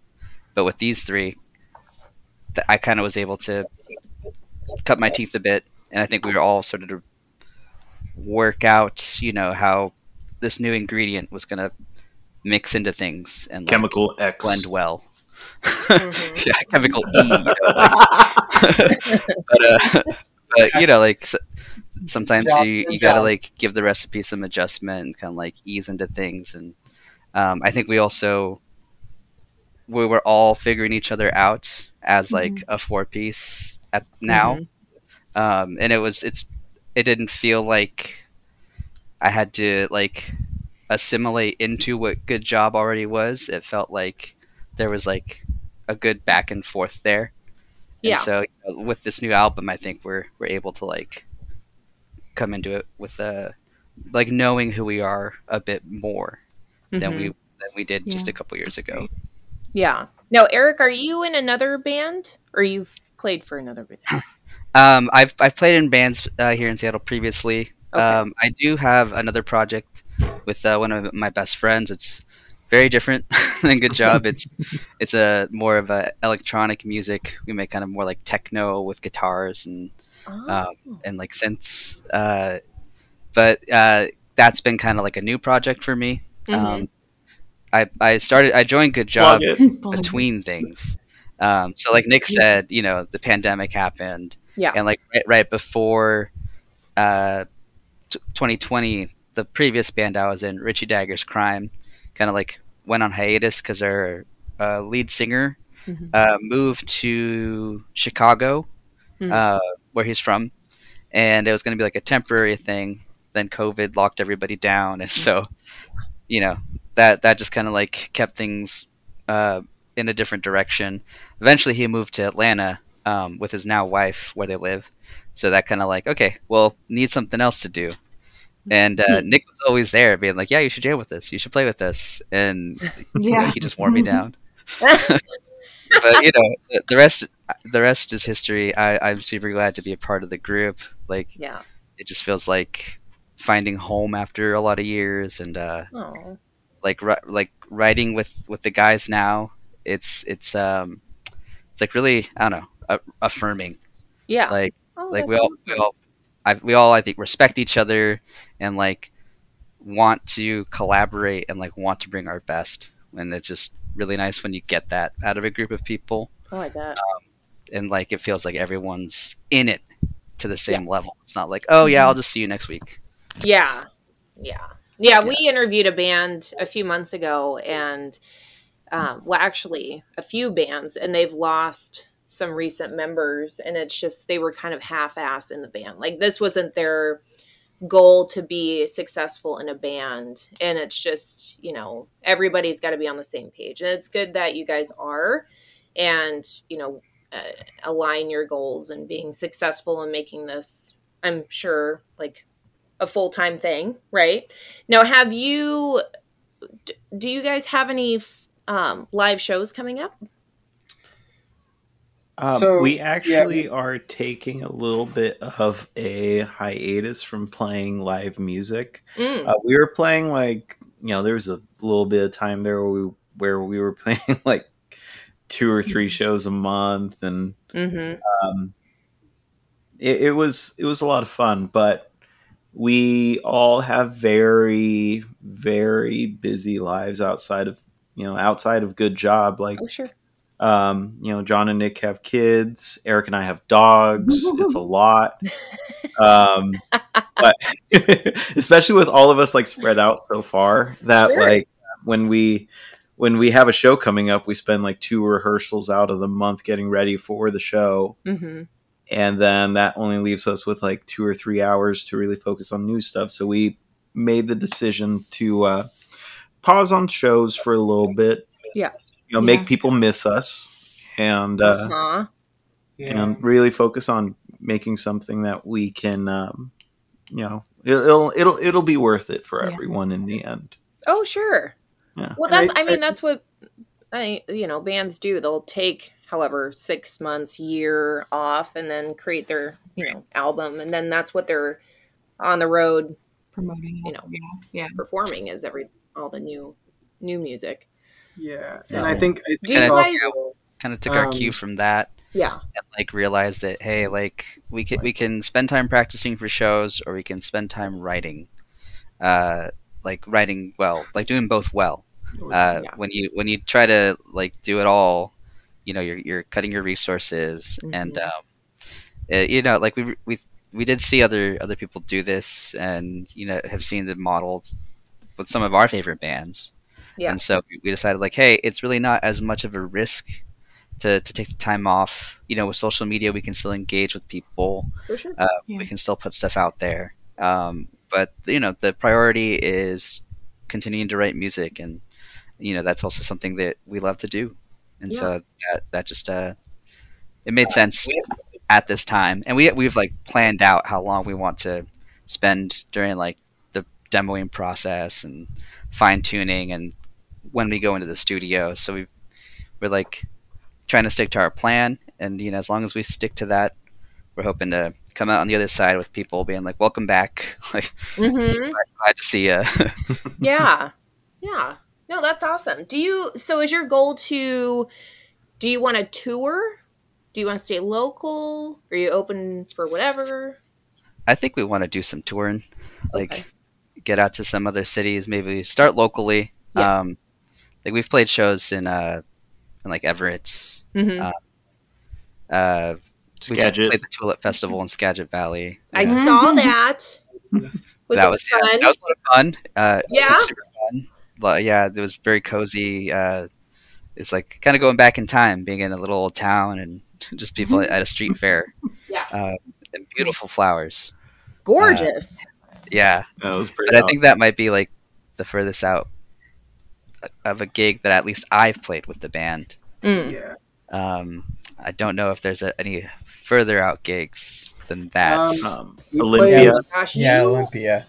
But with these three, th- I kind of was able to cut my teeth a bit, and I think we were all sort of work out, you know, how this new ingredient was going to mix into things and like, Chemical X. blend well. Mhm. (laughs) yeah, chemical E. You know, like, (laughs) but uh, but you know, like s- sometimes you you gotta Johnson. like give the recipe some adjustment and kind of like ease into things, and um, I think we also we were all figuring each other out as like a four piece at now, um, and it was it's it didn't feel like I had to like assimilate into what good job already was. It felt like there was like a good back and forth there. Yeah. And so you know, with this new album, I think we're we're able to like come into it with a like knowing who we are a bit more than Mhm. we than we did just a couple years ago. Yeah. Now, Erik, are you in another band, or you've played for another band? (laughs) Um, I've I've played in bands uh, here in Seattle previously. Okay. Um, I do have another project with uh, one of my best friends. It's very different (laughs) than Good Job. It's (laughs) it's a more of a electronic music. We make kind of more like techno with guitars and Oh. um, and like synths. Uh, but uh, that's been kind of like a new project for me. Mhm. Um, I I started I joined Good Job between things. Um, so like Nick said, you know, the pandemic happened, Yeah. and like right, right before uh, t- 2020, the previous band I was in, Richie Dagger's Crime, kind of like went on hiatus because their uh, lead singer Mhm. uh, moved to Chicago, Mhm. uh, where he's from, and it was going to be like a temporary thing. Then COVID locked everybody down, and so you know that that just kind of like kept things uh, in a different direction. Eventually, he moved to Atlanta um, with his now wife, where they live. So that kind of like, okay, well, need something else to do. And uh, (laughs) Nick was always there, being like, "Yeah, you should jam with us. You should play with us." And (laughs) Yeah. he just wore me down. (laughs) but you know, the, rest, the rest is history. I, I'm super glad to be a part of the group. Like, yeah. it just feels like finding home after a lot of years, and uh, like ri- like writing with with the guys now. It's it's um, it's like really I don't know, a- affirming. Yeah. Like oh, like we all we all I, we all I think respect each other and like want to collaborate and like want to bring our best. And it's just really nice when you get that out of a group of people. Oh, I bet. and like it feels like everyone's in it to the same level. It's not like oh yeah i'll just see you next week. Yeah. Yeah. Yeah, we interviewed a band a few months ago and um, well actually a few bands and they've lost some recent members and it's just they were kind of half-ass in the band. Like this wasn't their goal to be successful in a band and it's just, you know, everybody's got to be on the same page. And it's good that you guys are and, you know, uh, align your goals and being successful in making this I'm sure like a full time thing, right? Now, have you? Do you guys have any um, live shows coming up? Um, So, we yeah. actually are taking a little bit of a hiatus from playing live music. Mm. Uh, we were playing like you know there was a little bit of time there where we where we were (laughs) playing like two or three shows a month, and hmm um, it, it was it was a lot of fun. But we all have very very busy lives outside of you know outside of good job like Oh, sure. Um, you know jon and nick have kids erik and i have dogs it's a (laughs) lot um, but (laughs) especially with all of us like spread out so far that Sure. like when we when we have a show coming up we spend like two rehearsals out of the month getting ready for the show Mm-hmm. and then that only leaves us with like two or three hours to really focus on new stuff so we made the decision to uh, pause on shows for a little bit Yeah. You know Yeah. make people miss us and uh, Uh-huh. Yeah. and really focus on making something that we can um, you know it'll it'll it'll be worth it for Yeah. everyone in the end Oh, sure. Yeah. Well, that's. I- I, mean, I- that's what I you know bands do. They'll take however six months, year off, and then create their you know album, and then that's what they're on the road Promoting, You know. yeah, yeah. performing is every all the new new music. Yeah, So- and I think I Do think you guys? also Kind of took our cue Um, from that Yeah. and like realized that hey, like we can we can spend time practicing for shows, or we can spend time writing, uh, like writing well, like doing both well. Uh, Yeah. When you when you try to like do it all, you know, you're you're cutting your resources, and Mhm. um, uh, you know, like we we we did see other other people do this, and you know, have seen the models with some of our favorite bands. Yeah. And so we decided, like, hey, it's really not as much of a risk to, to take the time off. You know, with social media, we can still engage with people. For sure. Uh, Yeah. We can still put stuff out there. Um, but you know, the priority is continuing to write music, and you know, that's also something that we love to do. And so that that just uh, it made sense at this time, and we we've like planned out how long we want to spend during like the demoing process and fine tuning and when we go into the studio. So we we're like trying to stick to our plan, and you know, as long as we stick to that, we're hoping to come out on the other side with people being like, "Welcome back! (laughs) Like, Mm-hmm. (laughs) glad to see you." (laughs) yeah yeah no that's awesome do you so is your goal to do you want to tour do you want to stay local are you open for whatever I think we want to do some touring, like Okay. get out to some other cities. Maybe start locally. Yeah. Um, like we've played shows in uh, in like Everett. mm-hmm. Uh, Uh, we Skagit. played the Tulip Festival in Skagit Valley. i Yeah. saw that (laughs) was that it was yeah, fun that was a lot of fun. Uh, Yeah? super, super fun. But yeah, it was very cozy. Uh, it's like kind of going back in time, being in a little old town and (laughs) just people at a street fair. (laughs) Yeah. Uh, and beautiful flowers. gorgeous Yeah, that was pretty but I think that might be like the furthest out of a gig that at least I've played with the band. Mm. yeah. Um, I don't know if there's a, any further out gigs than that. Um, um, Olympia played- gosh Yeah, you, Olympia.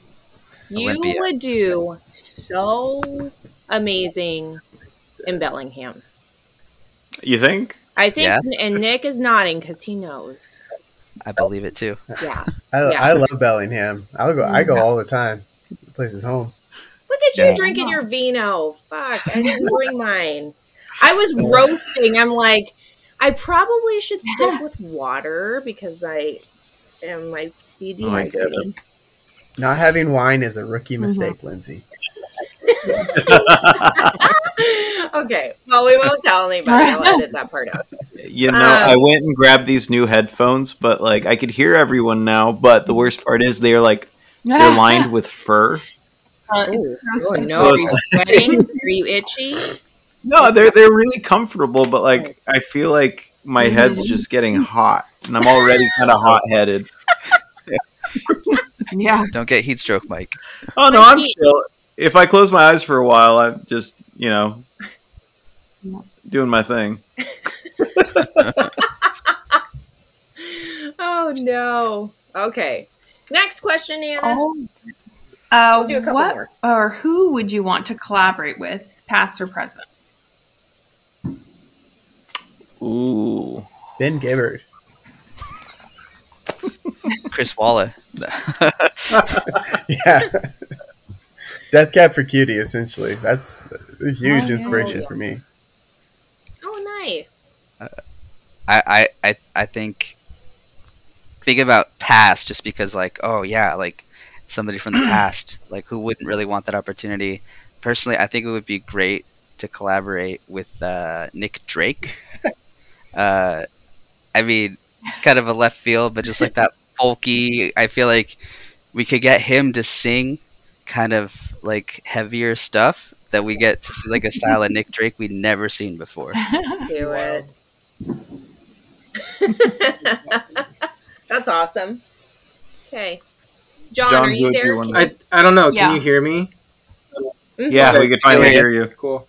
you Olympia. would do so amazing in bellingham you think i think Yeah. and nick is nodding because he knows I believe it too. yeah (laughs) I, Yeah. I love Bellingham. I'll go. I go all the time. The place is home. Look at you Yeah. drinking your vino. Fuck, I didn't bring mine. I was roasting. I'm like, I probably should (laughs) stick with water because I am might be Oh my dehydrated. Not having wine is a rookie Mm-hmm. mistake, Lindsay. (laughs) okay, well, we won't tell anybody. I'll edit that part out. You know, Um, I went and grabbed these new headphones, but like I could hear everyone now. But the worst part is they're like they're (laughs) lined with fur. Uh, Oh, it's oh so no, are you sweating? (laughs) Are you itchy? No, they're they're really comfortable, but like I feel like my head's just getting hot, and I'm already (laughs) kind of hot headed. (laughs) Yeah. Don't get heat stroke, Mike. Oh no, I'm chill. If I close my eyes for a while, I'm just you know doing my thing. Oh no. Okay. Next question, Anna. Oh. Uh, We'll do a couple what more. or who would you want to collaborate with, past or present? Ooh, Ben Gibbard. (laughs) Chris Walla. (laughs) Yeah. Death Cab for Cutie, essentially. That's a huge Oh, yeah. inspiration for me. Oh, nice. I, I, I, I think think about past just because like oh yeah like somebody from the (clears throat) past. Like, who wouldn't really want that opportunity? Personally, I think it would be great to collaborate with uh, Nick Drake. (laughs) uh, I mean, kind of a left field, but just like that (laughs) folky. I feel like we could get him to sing kind of like heavier stuff that we get to see like a style of Nick (laughs) Drake we'd never seen before. Do it. That's awesome. Okay. Jon, Jon, are you who do you there? want Can to- I, I don't know. Can you hear me? Mhm. Yeah, Okay. we could finally Yeah. hear you. Cool.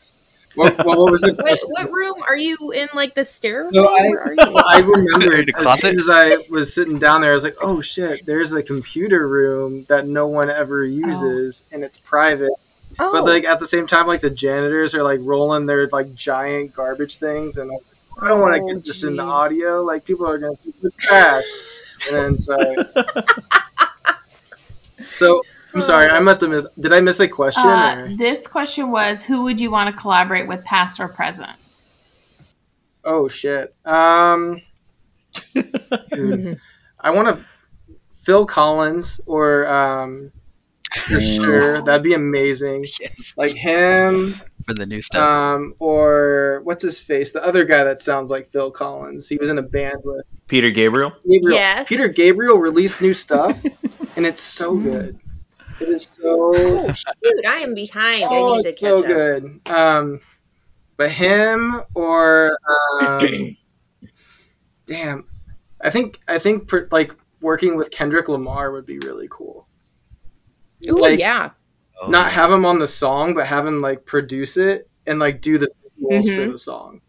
What, what, what was the (laughs) What, what room are you in? Like the stairway? No, I- Where are? I remembered The as closet? soon as I was sitting down there, I was like, "Oh shit! There's a computer room that no one ever uses, and it's private." Oh, But like at the same time, like the janitors are like rolling their like giant garbage things, and I was like, "I don't want to Oh, get this into jeez. audio. Like people are gonna think it's trash." and then so, (laughs) so I'm sorry, I must have missed. Did I miss a question? Uh, this question was Who would you want to collaborate with, past or present? Oh shit. Um, dude, (laughs) I want to Phil Collins or um, for sure. That'd be amazing. (laughs) yes. Like him, For the new stuff. um, or what's his face? The other guy that sounds like Phil Collins. He was in a band with Peter Gabriel. Gabriel. Yes. Peter Gabriel released new stuff, (laughs) and it's so good. It is so oh, (laughs) shoot! I am behind. oh, I need to it's catch so up. good. Um, but him or um, (clears throat) damn, I think I think per, like working with Kendrick Lamar would be really cool. Ooh, Like, yeah. Oh, Not have him on the song, but have him like produce it and like do the visuals for Mhm. the song.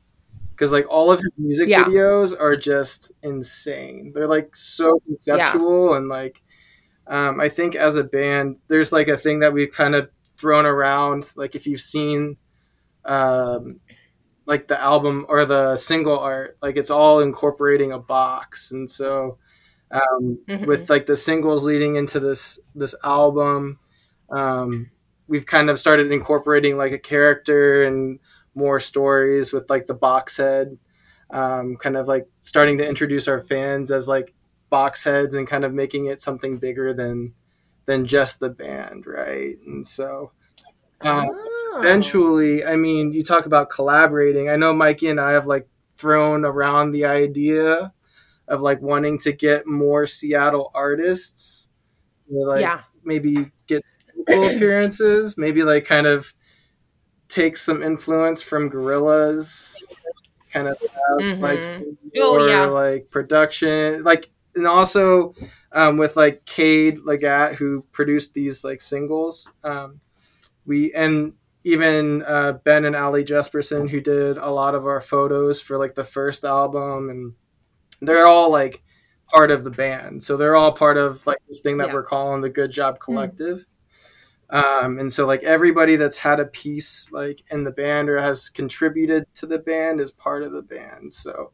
Because like all of his music Yeah. videos are just insane. They're like so conceptual and like um, I think as a band, there's like a thing that we've kind of thrown around. Like if you've seen um, like the album or the single art, like it's all incorporating a box, and so um, Mhm. with like the singles leading into this this album, um, we've kind of started incorporating like a character and more stories with like the box head, um, kind of like starting to introduce our fans as like box heads and kind of making it something bigger than than just the band, right? And so. Um, Oh. eventually i mean you talk about collaborating i know mikey and i have like thrown around the idea of like wanting to get more seattle artists or, like yeah. maybe get (clears throat) appearances maybe like kind of take some influence from Gorillaz kind of have like Mhm. some Oh, yeah. like production like and also um, with like Cade Legat who produced these like singles um, we and even uh, Ben and Ali Jesperson who did a lot of our photos for like the first album and they're all like part of the band. So they're all part of like this thing that Yeah. we're calling the Good Job Collective. Um, and so like everybody that's had a piece like in the band or has contributed to the band is part of the band. So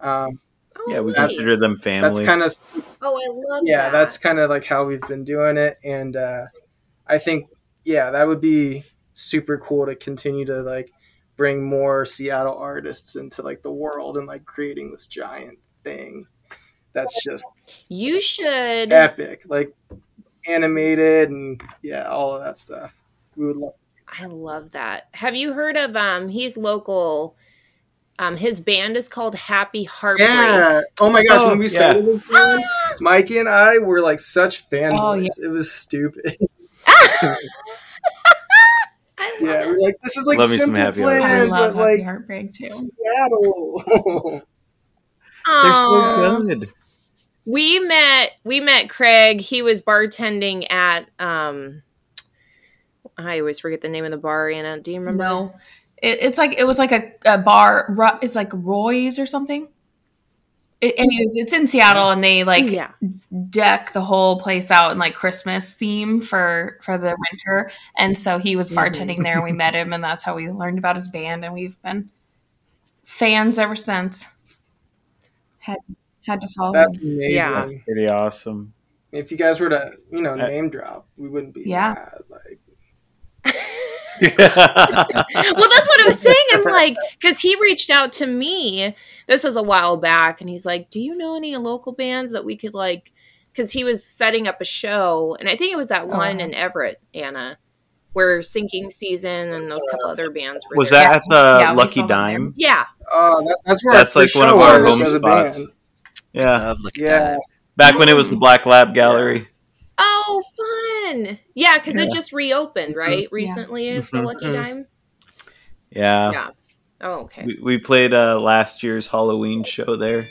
um, Oh, Yeah, we nice. consider them family. that's kind of Oh, I love yeah that. that's kind of like how we've been doing it and uh, i think yeah that would be super cool to continue to like bring more seattle artists into like the world and like creating this giant thing that's just You should. epic like animated and yeah all of that stuff we would love I love that. Have you heard of um he's local um his band is called Happy Heartbreak. yeah oh my gosh Oh, when we yeah. started this band, (gasps) mikey and i were like such fanboys Oh, yeah. it was stupid (laughs) yeah we're like this is like Love me some simple Happy plan, Heartbreak. I love but Happy like Heartbreak too. Seattle. (laughs) They're so good. We met we met Craig. He was bartending at um I always forget the name of the bar, Anna. Do you remember? No, it, it's like it was like a, a bar. It's like Roy's or something. It, anyways, it's in Seattle, and they like yeah. deck the whole place out in like Christmas theme for for the winter. And so he was mm-hmm. bartending there, and we met him, and that's how we learned about his band, and we've been fans ever since. Had had to follow That's him. amazing. Yeah. Pretty awesome. If you guys were to, you know, name drop, we wouldn't be Yeah. mad. Like, (laughs) well, that's what I was saying. I'm like, because he reached out to me. This was a while back, and he's like, "Do you know any local bands that we could like because he was setting up a show, and I think it was that oh, one Oh. in Everett, Anna, where Sinking Season and those couple other bands were. Was there. that at the Yeah, Lucky saw there. Dime? Yeah. Oh, that, that's where That's like one of our home spots. Yeah, Love Lucky Yeah. Dime. back when it was the Black Lab Gallery. Oh, fun! Yeah, because Yeah. it just reopened, right? Recently, is the Mhm. Lucky Mhm. Dime. Yeah, Yeah. Oh, okay. we, we played uh, last year's Halloween show there.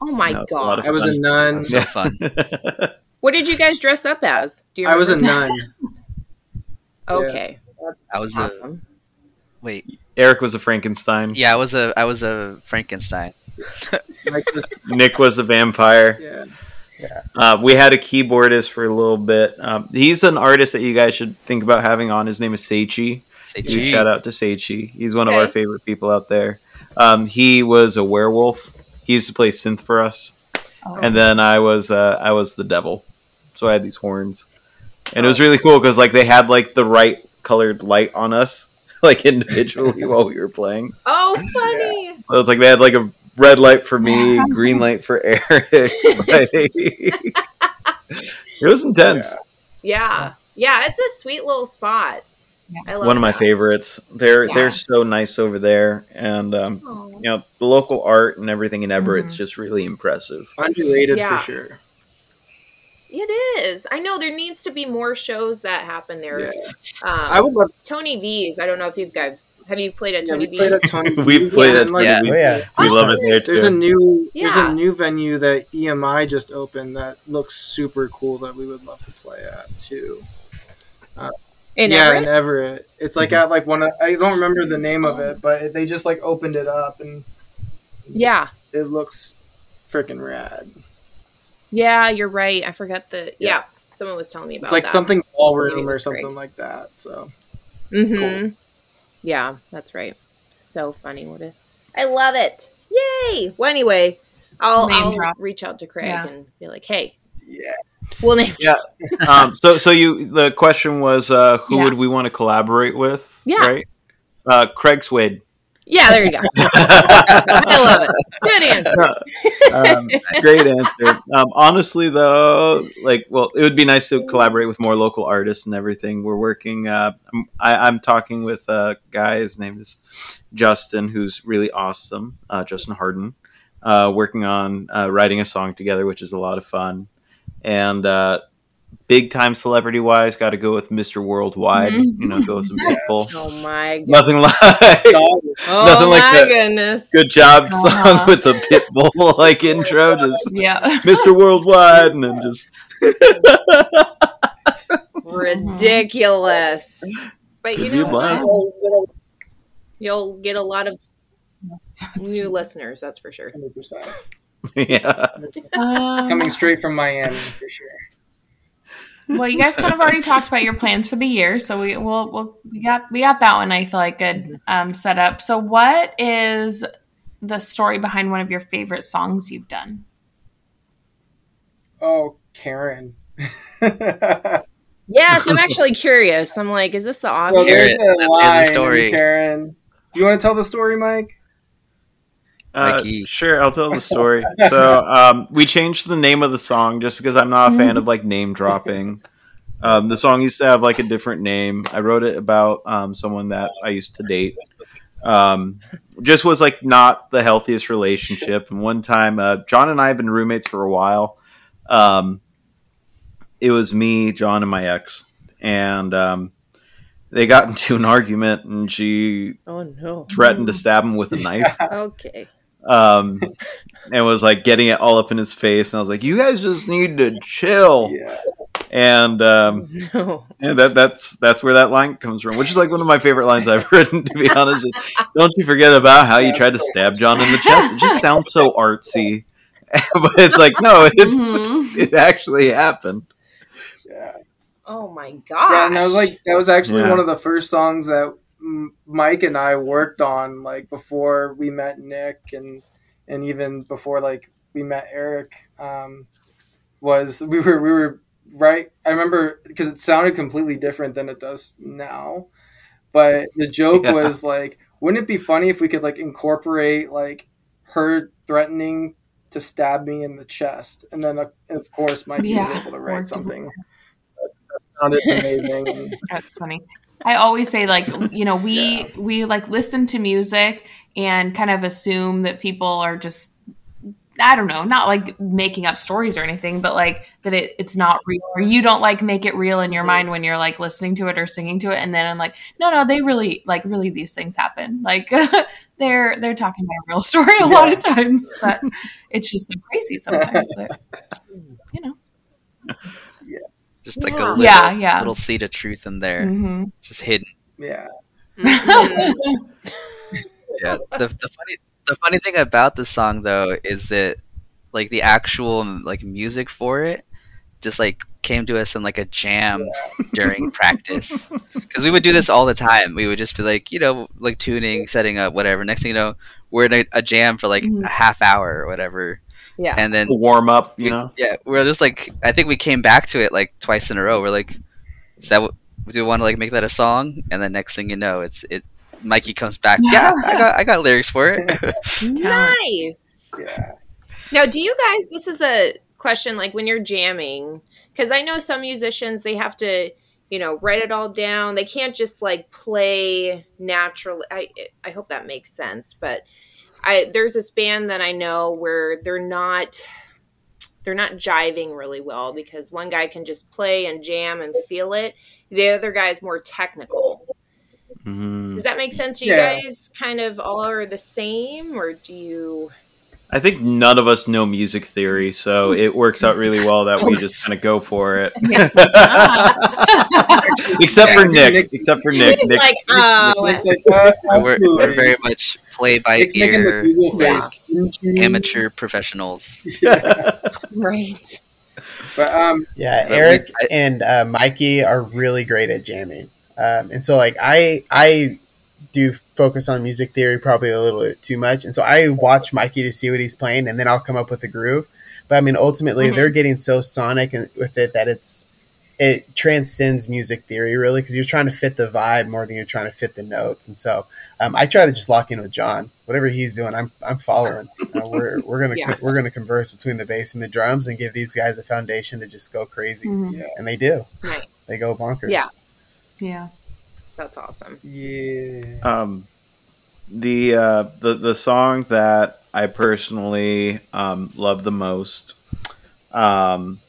Oh my That was a lot god! of I was a fun. nun. So fun. (laughs) What did you guys dress up as? Do you I was a nun. (laughs) Okay, that's I was a awesome. wait. Erik was a Frankenstein. Yeah, I was a I was a Frankenstein. Nick was a vampire. (laughs) yeah. Uh, we had a keyboardist for a little bit. Um, he's an artist that you guys should think about having on. His name is Seichi. Say Huge G. shout out to Seichi. He's one of our favorite people out there. Um, he was a werewolf. He used to play synth for us, Oh. and then I was uh, I was the devil. So I had these horns, and it was really cool because like they had like the right colored light on us, (laughs) like individually (laughs) while we were playing. Oh, funny! So it's like they had like a red light for me, (laughs) green light for Erik. (laughs) like- it was intense. Yeah, yeah, it's a sweet little spot. I love One of my that. favorites. They're Yeah. they're so nice over there, and um, Aw. you know the local art and everything in Everett's Mhm. just really impressive. Underrated Yeah. for sure. It is. I know there needs to be more shows that happen there. Yeah. Um, I would love Tony V's. I don't know if you've guys have you played at yeah, Tony we played at Tony (laughs) We played at like, Yeah. we, Oh, yeah. we love it there too. There's a new there's a new venue that EMI just opened that looks super cool that we would love to play at too. In yeah, Everett? in Everett. It's like Mm-hmm. at like one of, I don't remember the name of it, but they just like opened it up and Yeah. it looks freaking rad. Yeah, you're right. I forgot the. Yeah. Yeah. someone was telling me about It's like that. something Maybe it ballroom or something great. like that. So Mm-hmm. Yeah, that's right. So funny. What a. I love it. Yay! Well, anyway, I'll, Name I'll reach out to Craig Yeah. and be like, hey, yeah, we'll name. Yeah. (laughs) um, so so you the question was uh, who Yeah. would we want to collaborate with? Yeah. Right. Uh, Craig Swade. Yeah, there you go. (laughs) I love it. Good answer. um, great answer. Um, honestly, though, like, well, it would be nice to collaborate with more local artists and everything. We're working. Uh, I'm, I, I'm talking with a guy. His name is Justin, who's really awesome. Uh, Justin Harden, uh, working on uh, writing a song together, which is a lot of fun. And uh, big time celebrity wise, got to go with Mr. Worldwide. Mhm. You know, go with some (laughs) people. Oh my god. Nothing like (laughs) Oh nothing like my that. goodness. good job song Uh-huh. with the Pitbull (laughs) like intro, just Yeah. Mr. Worldwide, and then just Ridiculous. But you Could be a know, blast. what? you'll get a lot of new listeners. That's for sure. hundred percent yeah. Coming straight from Miami for sure. Well, you guys kind of already talked about your plans for the year, so we we'll, we'll we got we got that one. I feel like good um, set up. So, what is the story behind one of your favorite songs you've done? Oh, Karen. (laughs) Yes, I'm actually curious. I'm like, is this the Well, there's a hear the line story. Karen. Do you want to tell the story, Mike? Uh, sure, I'll tell the story. so um, we changed the name of the song just because I'm not a fan of like name dropping. Um, the song used to have like a different name. I wrote it about um, someone that I used to date. Um, just was like not the healthiest relationship. And one time, uh, Jon and I have been roommates for a while. Um, it was me, Jon, and my ex, and um, they got (laughs) into an argument, and she Oh no. threatened to stab him with a knife (laughs) Okay. Um, and was like getting it all up in his face. And I was like, "You guys just need to chill." Yeah. And um, No. yeah, that that's that's where that line comes from, which is like one of my favorite lines I've (laughs) written. To be honest, just don't you forget about how you tried to stab Jon in the chest. It just sounds so artsy, (laughs) but it's like no, it's Mhm. it actually happened. Yeah. Oh my god! Yeah, and that was like that was actually Yeah. one of the first songs that Mike and I worked on, like before we met Nick, and and even before like we met Erik. Um, was we were we were right. I remember because it sounded completely different than it does now, but the joke Yeah. was like, wouldn't it be funny if we could like incorporate like her threatening to stab me in the chest, and then uh, of course Mikey was able to write something that, that sounded amazing. (laughs) That's funny. I always say like you know we we like listen to music and kind of assume that people are just I don't know not like making up stories or anything but like that it, it's not real or you don't like make it real in your mind when you're like listening to it or singing to it and then I'm like no no they really like really these things happen. Like (laughs) they're they're talking about a real story a lot of times but it's just so crazy sometimes that, you know (laughs) Just like Yeah. a little, Yeah, yeah. little seed of truth in there, hmm just hidden. yeah, Mhm. Yeah. the, the funny the funny thing about the song though is that like the actual like music for it just like came to us in like a jam during (laughs) practice because we would do this all the time we would just be like you know like tuning setting up whatever next thing you know we're in a, a jam for like Mhm. a half hour or whatever yeah. and then warm up, you we- know. yeah we're just like i think we came back to it like twice in a row we're like is that what do we want to like make that a song and then next thing you know it's it mikey comes back yeah i got i got lyrics for it (laughs) (laughs) nice. yeah. Now, do you guys? This is a question. Like when you're jamming, because I know some musicians they have to, you know, write it all down. They can't just like play naturally. I I hope that makes sense. But I there's this band that I know where they're not they're not jiving really well because one guy can just play and jam and feel it. The other guy is more technical. Mm-hmm. Does that make sense? Do you Yeah. guys kind of all are the same, or do you? I think none of us know music theory, so it works out really well that we (laughs) just kind of go for it. (laughs) Yes. (laughs) except for Nick. Nick- Except for Nick. Nick like, oh, It's like, uh, we're, we're very much play by Nick's ear Yeah. amateur professionals Yeah. (laughs) right. But um, Yeah, But we- Erik I- and uh, Mikey are really great at jamming, um, and so like I I do focus on music theory probably a little bit too much, and so I watch Mikey to see what he's playing, and then I'll come up with a groove. But I mean, ultimately, Mhm. they're getting so sonic and with it that it's it transcends music theory really because you're trying to fit the vibe more than you're trying to fit the notes, and so um, I try to just lock in with Jon. Whatever he's doing, I'm I'm following. Uh, we're (laughs) we're gonna Yeah. we're gonna converse between the bass and the drums and give these guys a foundation to just go crazy Mhm. and they do. Nice. They go bonkers. Yeah. Yeah. That's awesome. yeah. Um, the uh, the the song that I personally um, love the most. Um,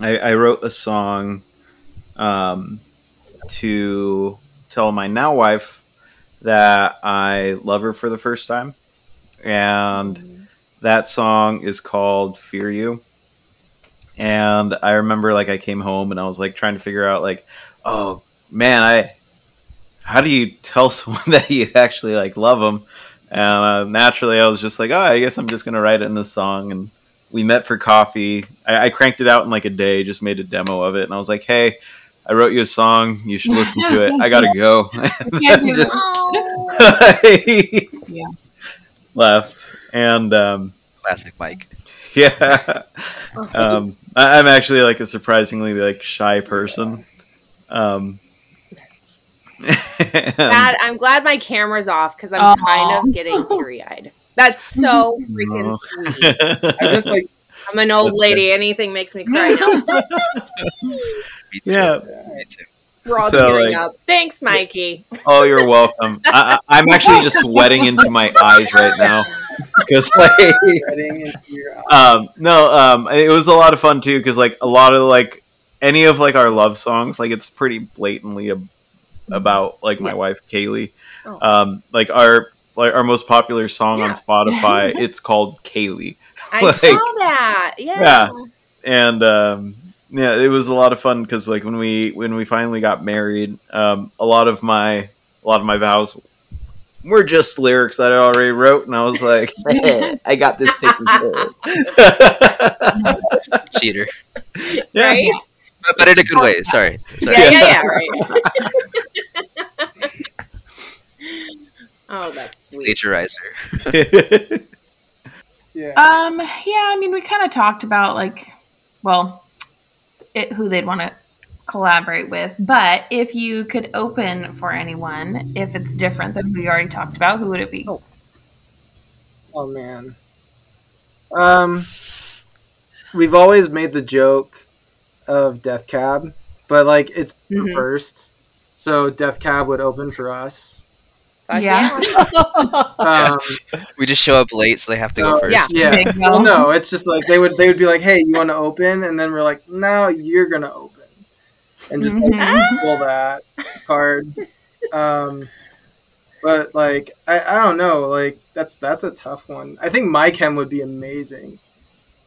I, I wrote a song um, to tell my now wife that I love her for the first time, and that song is called "Fear You." And I remember, like, I came home and I was like trying to figure out, like, oh man, I how do you tell (laughs) someone that you actually like love them? And uh, naturally, I was just like, oh, I guess I'm just gonna write it in this song. And we met for coffee. I, I cranked it out in like a day, just made a demo of it, and I was like, hey, I wrote you a song. You should listen to it. I gotta (laughs) go. And can't then (laughs) do just Oh, (laughs) Yeah. left. And um, classic mike yeah, um, I, I'm actually like a surprisingly like shy person. Um, that, I'm glad my camera's off because I'm Aw. kind of getting teary eyed. That's so (laughs) freaking sweet. (laughs) I just like I'm an old lady. Anything makes me cry (laughs) now. That's so sweet. yeah. me too We're all So, tearing like- up. Thanks, Mikey. Oh, you're welcome. I, I, I'm actually just sweating into my eyes right now because like getting into your um no um it was a lot of fun too because like a lot of like any of like our love songs like it's pretty blatantly ab- about like my Yeah. wife Kaylee Oh. um like our like our most popular song Yeah. on Spotify (laughs) it's called Kaylee I (laughs) Like- saw that. Yeah. Yeah. and um yeah it was a lot of fun because like when we when we finally got married um a lot of my a lot of my vows were just lyrics that i already wrote and i was like (laughs) i got this taken care of cheater yeah Right? but, but in a good way sorry sorry Yeah, yeah, yeah, right. oh, that's sweet. Plagiarizer (laughs) yeah. Um, yeah, I mean, we kind of talked about like, well, it, who they'd want to collaborate with. But if you could open for anyone, if it's different than who you already talked about, who would it be? Oh. oh man. Um, we've always made the joke of Death Cab, but like it's Mhm. first, so Death Cab would open for us. Fuck Yeah. (laughs) Um, We just show up late, so they have to go first. yeah. There you Well, no, it's just like they would they would be like, "Hey, you want to open?" And then we're like, "No, you're gonna open," and just like, Mhm. (laughs) pull that card. Um, but like, I, I don't know. Like that's that's a tough one. I think my chem would be amazing.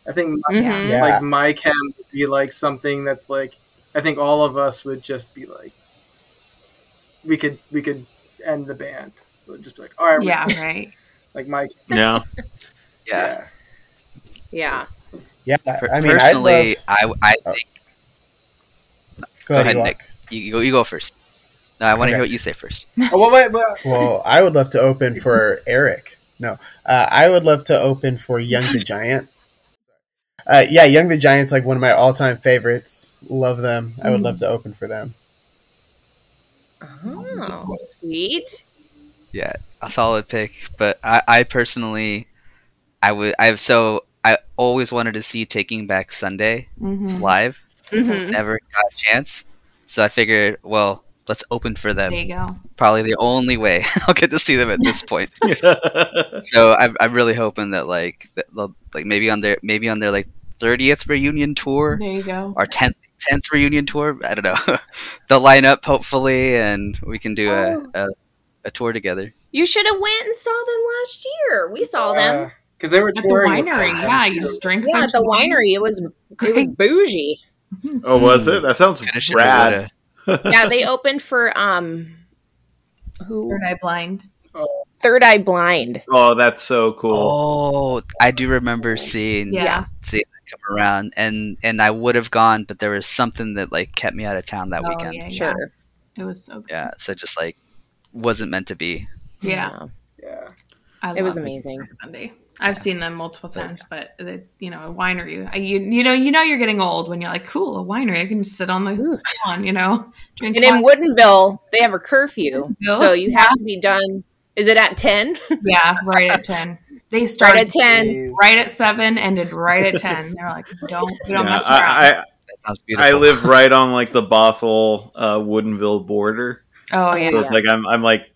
I think my, Mhm. Yeah. like my chem would be like something that's like I think all of us would just be like we could we could end the band. Just be like, all right, we- Yeah, right. (laughs) like my (laughs) Yeah. Yeah. Yeah. Yeah, I mean, I'd personally, love. I, I Oh. think. Go ahead, ahead, Ewok. Nick. You, you go. You go first. No, I want to Okay. hear what you say first. (laughs) Oh, well, wait, but Well, I would love to open for Erik. No, uh, I would love to open for Young the Giant. Uh, yeah, Young the Giant's like one of my all-time favorites. Love them. I would love to open for them. Oh, sweet. Yeah, a solid pick. But I, I personally, I would. I've so I always wanted to see Taking Back Sunday Mhm. live. Mhm. Never got a chance. So I figured, well, let's open for them. There you go. Probably the only way (laughs) I'll get to see them at this (laughs) point. (laughs) so I'm, I'm really hoping that like that like maybe on their maybe on their like 30th reunion tour There you go. or 10th 10th reunion tour. I don't know. (laughs) they'll line up hopefully, and we can do Oh. a, a a tour together. You should have went and saw them last year. We saw them. because they were At the touring winery, them. yeah, you just drink. a Yeah, at the winery. It was it was bougie. (laughs) Oh, was it? That sounds Finish rad. (laughs) Yeah, they opened for um who Third Eye Blind. Third Eye Blind. Oh, that's so cool. Oh, I do remember seeing Yeah. Yeah. Seeing that come around, and and I would have gone, but there was something that like kept me out of town that Oh, weekend. yeah, Sure. It was so good. Yeah, so just like wasn't meant to be. Yeah, Yeah. I It was amazing. Sunday. I've seen them multiple times, but the, you know, a winery. I- You you know you know you're getting old when you're like, cool, a winery. I can sit on the Ooh. lawn, you know, drink. And in wine. Woodinville, they have a curfew. Woodinville? So you have to be done. Is it at 10? yeah, right at ten. They Right started at 10. right at seven, ended right at ten. They're like, don't we don't Yeah, mess around. I, I, That sounds beautiful. I live right on like the Bothell uh, Woodinville border, oh yeah, so it's like I'm I'm like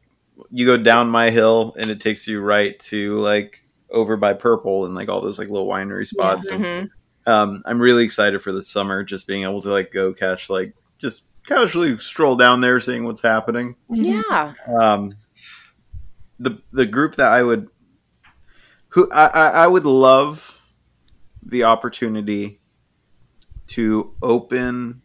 you go down my hill and it takes you right to like over by Purple and like all those like little winery spots. And, Mhm. um, I'm really excited for the summer, just being able to like go catch like just casually stroll down there, seeing what's happening. Mhm. Yeah. um, the the group that I would who I, I, I would love the opportunity to open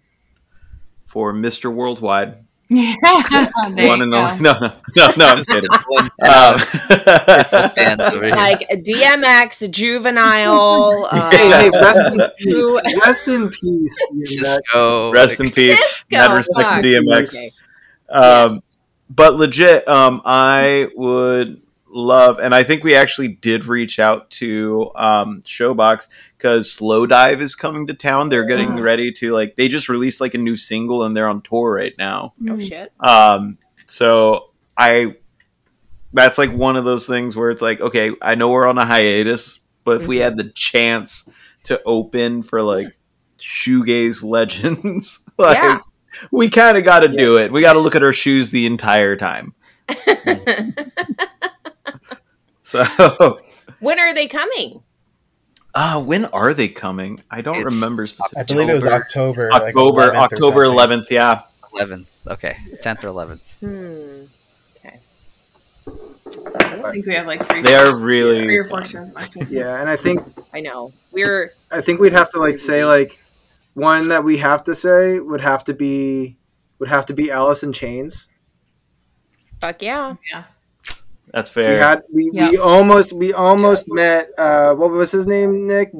for Mr. Worldwide. Yeah, One and go. only. No, no, no, no, I'm kidding. (laughs) (laughs) Um, (laughs) stands over It's like a DMX, juvenile. Uh, Hey, hey, rest in peace. Rest in peace. Cisco, rest like, in peace. Cisco, Mad respect fuck. to DMX. Um, Yes. but legit, um, I would love, and I think we actually did reach out to um, Showbox because Slowdive is coming to town. They're getting Oh. ready to like they just released like a new single and they're on tour right now. Oh, Mm. shit. Um, so I that's like one of those things where it's like, okay, I know we're on a hiatus, but if we had the chance to open for like shoegaze legends, (laughs) like Yeah. we kind of got to do it. We got to look at our shoes the entire time. (laughs) (laughs) So, when are they coming? uh, when are they coming? I don't It's remember specifically. I specifically. believe it was October. like October, 11th October 11th. Yeah. 11th. Okay, 10th or 11th. Hmm. Okay. I think we have like three. They're really three or four shows. (laughs) Yeah, and I think I know. We're I think we'd have to like say like one that we have to say would have to be would have to be Alice in Chains. fuck yeah, yeah. That's We fair. had we, Yeah. we almost we almost met uh what was his name Nick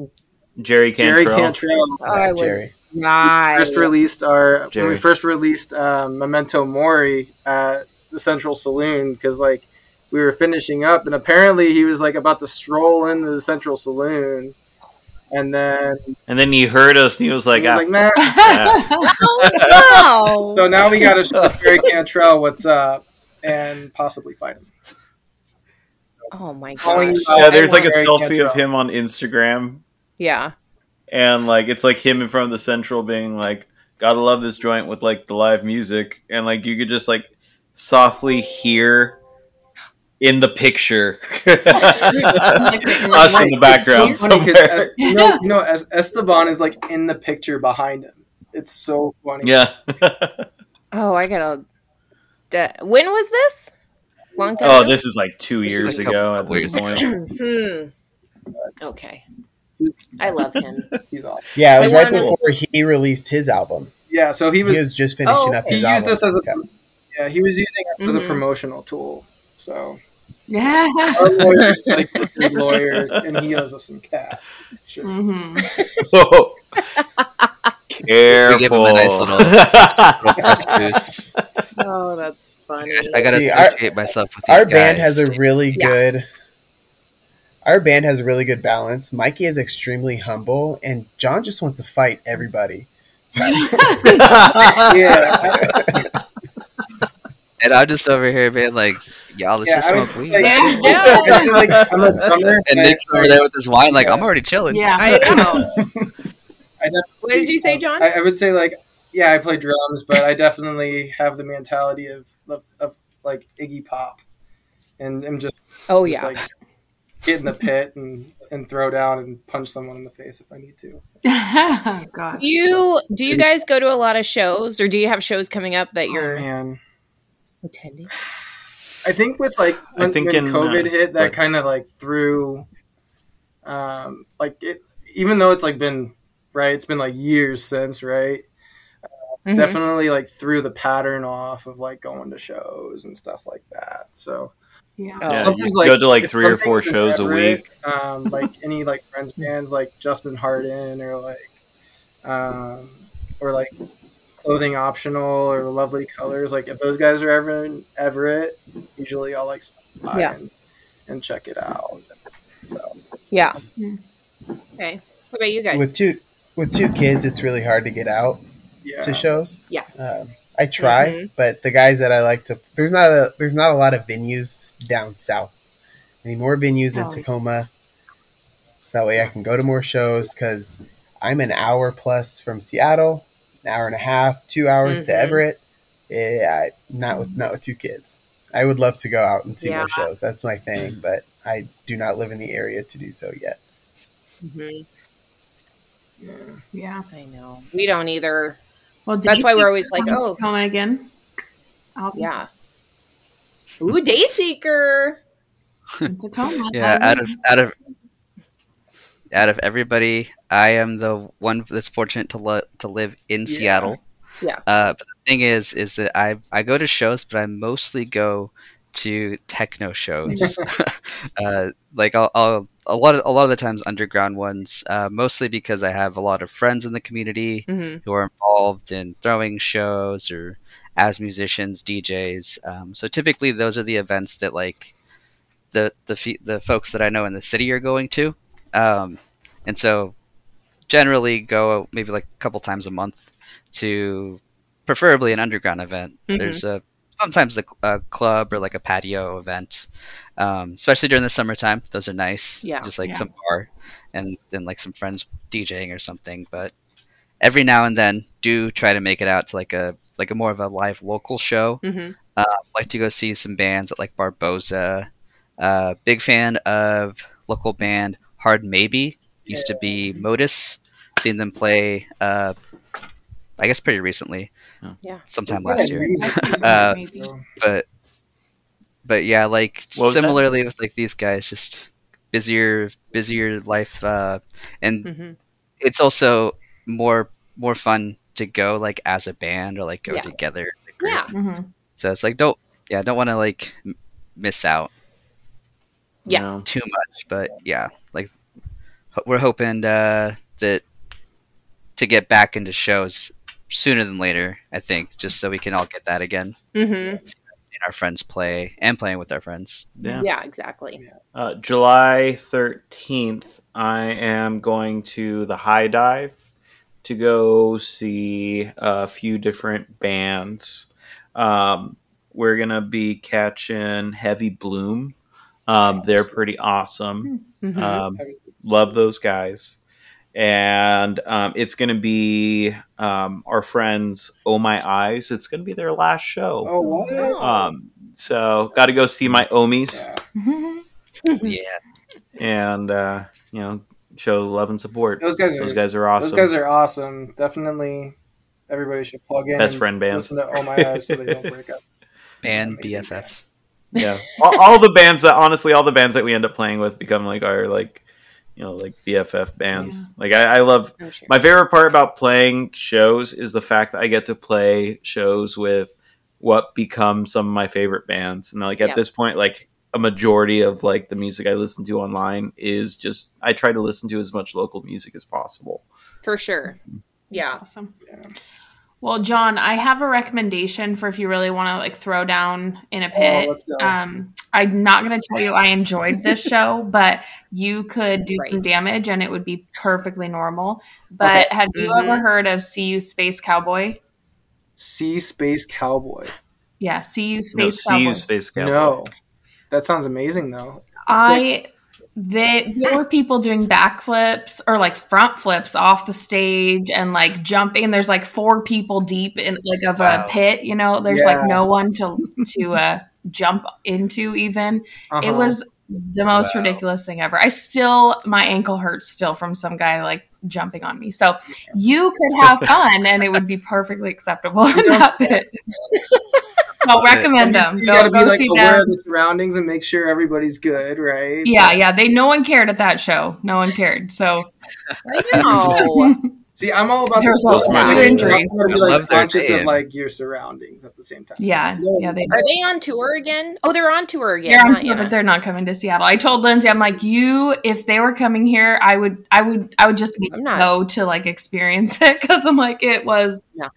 Jerry Jerry Cantrell. Cantrell. I Jerry. die. First released our when we first released um, Memento Mori at the Central Saloon because like we were finishing up and apparently he was like about to stroll into the Central Saloon and then And then he heard us and he was like, he was ah, like nah. yeah. (laughs) Oh, So now we got to show Jerry Cantrell what's up and possibly fight him. Oh my Calling gosh. you out. yeah, there's like a selfie of him on Instagram, Yeah. and like it's like him in front of the central, being like, "Gotta love this joint with like the live music," and like you could just like softly hear in the picture (laughs) us in the background It's so funny 'cause somewhere. Es- you know, you know, Es- Esteban is like in the picture behind him. It's so funny. Yeah. (laughs) Oh, I gotta. De- when was this? Long time. oh, ago? this is like two This years ago at this point. (clears throat) hmm. Okay. I love him. (laughs) He's awesome. Yeah, it was I right wanna- before he released his album. Yeah, so he He was was just finishing Oh, up okay. his he used album. us as a Yeah. yeah he was using it as a Mhm. promotional tool. So Yeah. our lawyers (laughs) his lawyers, and he owes us some cash. Sure. hmm Oh. (laughs) Careful. We give him a nice little- little press boost. Oh, that's funny. I gotta See, our- myself with these Our band has a really Yeah. good. Our band has a really good balance. Mikey is extremely humble, and Jon just wants to fight everybody. So- (laughs) Yeah, (laughs) and I'm just over here man, like, y'all, let's Yeah, just I smoke weed. like- Yeah. (laughs) Yeah. Like I'm a drummer. and Nick's over there with his wine, like, Yeah. I'm already chilling. Yeah. I know. I definitely, What did you say, Jon? I, I would say like, yeah, I play drums, but I definitely have the mentality of of, of like Iggy Pop, and I'm just, Oh just yeah. like get in the pit and and throw down and punch someone in the face if I need to. (laughs) God. You do you guys go to a lot of shows, or do you have shows coming up that Oh, you're man, attending? I think with like I think when in, COVID uh, hit, that like- kind of like threw, um, like it. Even though it's like been right, it's been like years since right. Mhm. Definitely like threw the pattern off of like going to shows and stuff like that. So Yeah. Yeah, something's you go to like three or four something's in shows a week. Um, like any like friends bands like Justin Harden or like, um, or like clothing optional or lovely colors. Like if those guys are ever in Everett, usually I'll like stop by Yeah. and, and check it out. So Yeah. Hmm. Okay. What about you guys? with two with two kids, it's really hard to get out yeah, to shows. Yeah. Um, I try, Mhm. but the guys that I like to there's not a there's not a lot of venues down south. Any more venues in Oh. Tacoma, so that way I can go to more shows because I'm an hour plus from Seattle, an hour and a half, two hours Mhm. to Everett. Yeah, not with not with two kids. I would love to go out and see Yeah. more shows. That's my thing, but I do not live in the area to do so yet. Mhm. Yeah. Yeah. I know. We don't either. Well, That's why we're always like, oh. Tacoma again. I'll be Yeah. Ooh, Dayseeker. in Tacoma. (laughs) Yeah, out of out of out of everybody, I am the one that's fortunate to lo- to live in Yeah. Seattle. Yeah. Uh, but the thing is, is that I I go to shows, but I mostly go to techno shows. (laughs) (laughs) uh, like I'll, I'll a lot of a lot of the times underground ones. Uh, mostly because I have a lot of friends in the community hmm who are involved in throwing shows or as musicians, DJs. Um, so typically, those are the events that like the the fe- the folks that I know in the city are going to, um, and so generally go maybe like a couple times a month to preferably an underground event. Mhm. There's a sometimes a, a club or like a patio event, um, especially during the summertime. Those are nice. Yeah. just like Yeah. some bar and then like some friends DJing or something. But every now and then, do try to make it out to like a like a more of a live local show. hmm like to go see some bands at like Barboza. Uh, big fan of local band Hard Maybe. Used to be Modus. Seen them play. Uh, I guess pretty recently. Yeah. sometime last year. (laughs) maybe. I think so, Uh, But but yeah, like What was that? similarly with like these guys, just busier busier life, uh, and hmm it's also more more fun to go like as a band or like go Yeah. together. as a group. Yeah. Mhm. So it's like don't yeah don't want to like m- miss out. Yeah. you know? too much, but yeah, like ho- we're hoping uh, that to get back into shows sooner than later. I think just so we can all get that again, hmm seeing our friends play and playing with our friends. Yeah. Yeah. exactly. Uh, July 13th, I am going to the High Dive to go see a few different bands. Um, we're going to be catching Heavy Bloom. Um, they're pretty awesome. Mhm. Um, love those guys. And um, it's going to be um, our friends Oh My Eyes. It's going to be their last show. Oh, what? Um, so got to go see my Omis Yeah. (laughs) yeah. and uh, you know show love and support. Those guys are guys are awesome. Those guys are awesome. Definitely, everybody should plug in. Best friend band. Listen to Oh My Eyes so they don't break up. (laughs) And Amazing BFF. yeah all, all the bands that honestly all the bands that we end up playing with become like our like you know like bff bands like I, I love I'm sure. my favorite part about playing shows is the fact that i get to play shows with what become some of my favorite bands and like at Yeah. this point like a majority of like the music i listen to online is just i try to listen to as much local music as possible For sure. Mm-hmm. Yeah. Awesome. Yeah. Well, Jon, I have a recommendation for if you really want to like throw down in a pit. Oh, let's go. Um, I'm not going to tell you I enjoyed this (laughs) show, but you could do some damage and it would be perfectly normal. But have you Mhm. ever heard of See You Space Cowboy? Sea Space Cowboy. Yeah, See You no Space see Cowboy. you space cowboy No, that sounds amazing though. I they there were people doing backflips or like front flips off the stage and like jumping. There's like four people deep in like of Wow. a pit. You know, there's Yeah. like no one to to uh, jump into. Even it Uh-huh. was the most Wow. ridiculous thing ever. I still my ankle hurts still from some guy like jumping on me. So you could have fun and it would be perfectly acceptable (laughs) in that pit. I'll (laughs) recommend them. You Go, gotta be go like see aware them. of the surroundings and make sure everybody's good, right? Yeah, yeah. They no one cared at that show. No one cared. So No. (laughs) See, I'm all about There was the a Those lot are injuries. You have to be, Just like, their conscious of like your surroundings at the same time. yeah, yeah. They Are they on tour again? Oh, they're on tour again. Yeah, they're on tour, yet. but they're not coming to Seattle. I told Lindsay, I'm like, you, if they were coming here, I would, I would, I would just need I'm to not- go to like experience it (laughs) because I'm like, it was No.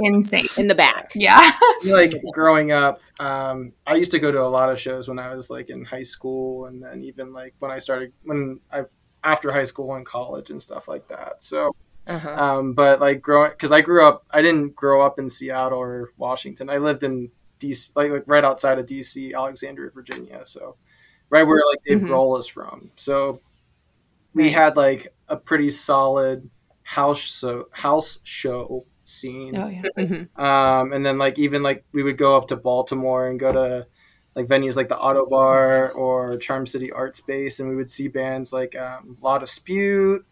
insane. in the back. Yeah, like growing up um, i used to go to a lot of shows when i was like in high school and then even like when i started when i after high school and college and stuff like that so Uh-huh. um, but like growing because i grew up i didn't grow up in seattle or washington i lived in dc like, like right outside of dc alexandria virginia so right where like dave Mhm. grohl is from so we Nice. had like a pretty solid house so house show scene oh yeah, (laughs) Mhm. um, and then like even like we would go up to Baltimore and go to like venues like the Ottobar or Charm City Art Space, and we would see bands like um, La Dispute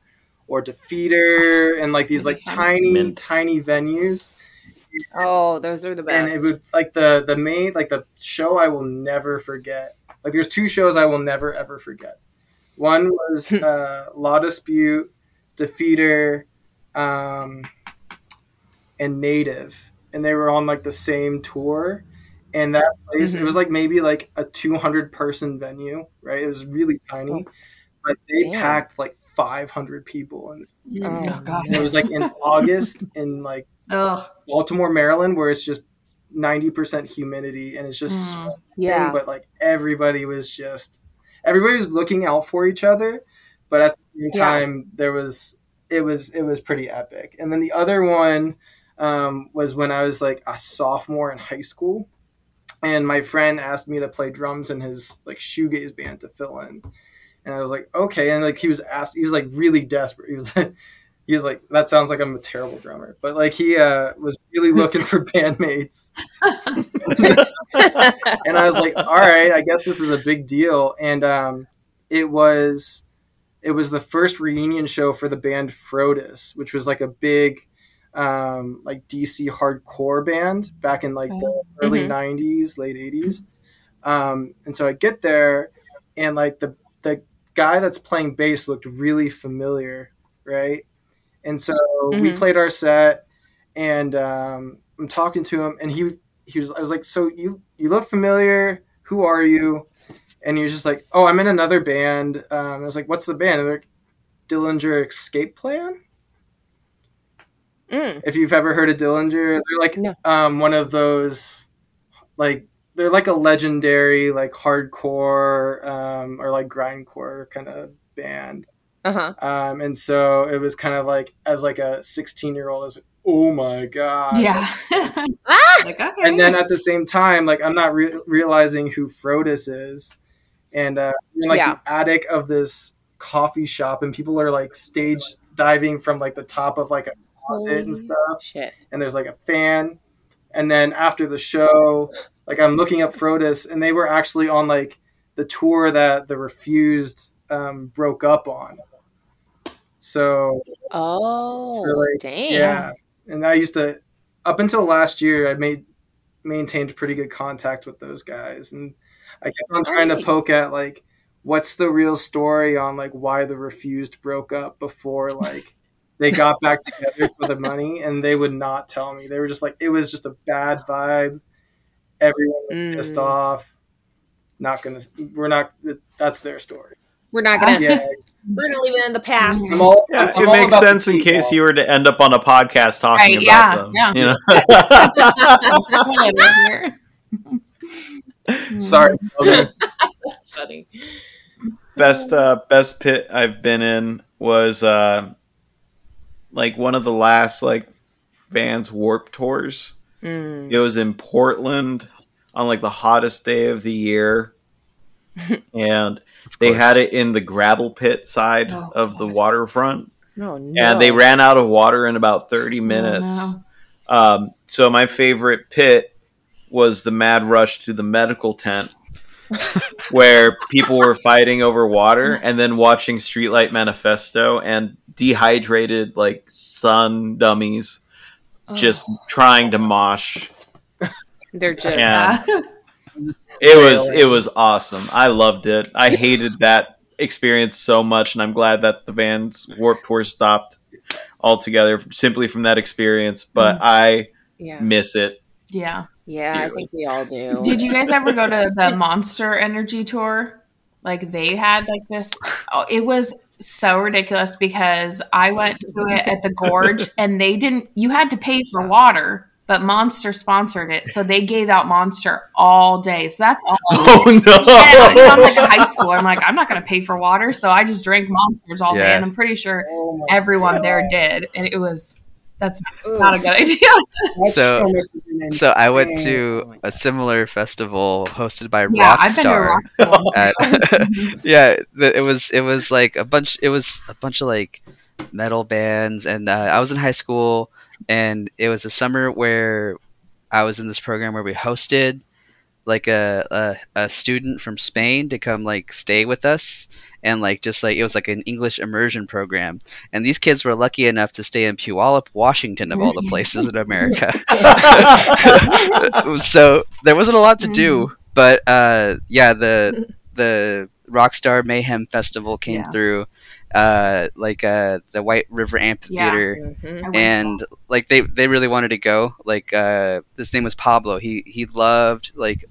or Defeater, and like these like tiny Mint. tiny venues. Oh, those are the best. And it would like the the main like the show I will never forget. Like there's two shows I will never ever forget. One was (laughs) uh, La Dispute, Defeater, um, and Native, and they were on like the same tour. And that place, it Mhm. was like maybe like a 200 person venue, right? It was really tiny, but they Damn. packed like 500 people, and, oh, god, and it was like in (laughs) August in like Ugh. Baltimore, Maryland, where it's just 90% humidity and it's just Mm. yeah. but like everybody was just everybody was looking out for each other but at the same Yeah. time there was it was it was pretty epic and then the other one um, was when i was like a sophomore in high school and my friend asked me to play drums in his like shoegaze band to fill in and i was like okay and like he was asked he was like really desperate he was like (laughs) he was like that sounds like i'm a terrible drummer but like he uh, was really looking for (laughs) bandmates (laughs) and I was like, all right, I guess this is a big deal. And um, it was it was the first reunion show for the band Frodus, which was like a big um, like DC hardcore band back in like the early Mhm. '90s, late '80s. Um, and so I get there, and like the the guy that's playing bass looked really familiar, right? And so we Mhm. played our set, and um, I'm talking to him, and he he was I was like, so you you look familiar. Who are you? And he was just like, oh, I'm in another band. Um, I was like, what's the band? And they're like, Dillinger Escape Plan. Mm. If you've ever heard of Dillinger, they're like No. um, one of those like they're like a legendary like hardcore um, or like grindcore kind of band. Uh-huh. Um, and so it was kind of like as like a 16 year old, I was like, oh my god, yeah. (laughs) Ah! like okay. and then at the same time, like I'm not re- realizing who Frodus is, and uh, in like Yeah. the attic of this coffee shop, and people are like stage diving from like the top of like a closet and stuff Shit. and there's like a fan. And then after the show, like I'm looking up Frodus, and they were actually on like the tour that the Refused um, broke up on. So Oh, So, like, dang. yeah, and I used to up until last year, I made maintained pretty good contact with those guys, and I kept on trying Nice. to poke at like what's the real story on like why the Refused broke up before like they got back together for the money, and they would not tell me. They were just like it was just a bad vibe. Everyone was pissed Mm. off. Not gonna. We're not. That's their story. We're not gonna. Yeah, We're gonna leave it in the past. I'm all, Yeah, I'm it makes sense in case you were to end up on a podcast talking Right, about yeah, them. yeah. You know? (laughs) That's the right here. (laughs) Sorry, Logan. (laughs) That's funny. best uh, best pit I've been in was uh, like one of the last like Vans Warp tours. Mm. It was in Portland on like the hottest day of the year, (laughs) and they had it in the gravel pit side Oh, of the waterfront, No, no. and they ran out of water in about thirty minutes. no. Um, so my favorite pit was the mad rush to the medical tent. (laughs) where people were fighting over water and then watching Streetlight Manifesto and dehydrated like sun dummies Oh, just trying to mosh. they're just. Yeah. (laughs) Yeah. It was it was awesome. I loved it. I hated that experience so much, and I'm glad that the Vans Warp Tour stopped altogether simply from that experience. But mm. I Yeah. miss it. yeah. Yeah, I think we all do. Did you guys ever go to the (laughs) Monster Energy tour? Like they had like this. Oh, it was so ridiculous because I went to it at the Gorge (laughs) and they didn't. You had to pay for water, but Monster sponsored it, so they gave out Monster all day. So that's all. (laughs) Oh Yeah, no! I'm like in high school. I'm like, I'm not going to pay for water, so I just drank monsters all day, and I'm pretty sure Oh my everyone there did, and it was that's Oof. not a good idea. (laughs) So- show must have been So I went to a similar festival hosted by yeah, I've been to Rockstar. rock (laughs) school. at- (laughs) yeah, it was it was like a bunch. It was a bunch of like metal bands, and uh, I was in high school, and it was a summer where I was in this program where we hosted like a, a a student from Spain to come like stay with us, and like just like it was like an English immersion program, and these kids were lucky enough to stay in Puyallup, Washington, of all the places in America. (laughs) so there wasn't a lot to do, but uh, yeah, the (laughs) the Rockstar Mayhem Festival came Yeah. through, uh, like uh, the White River Amphitheater. I went and like they they really wanted to go. Like uh, his name was Pablo. He he loved like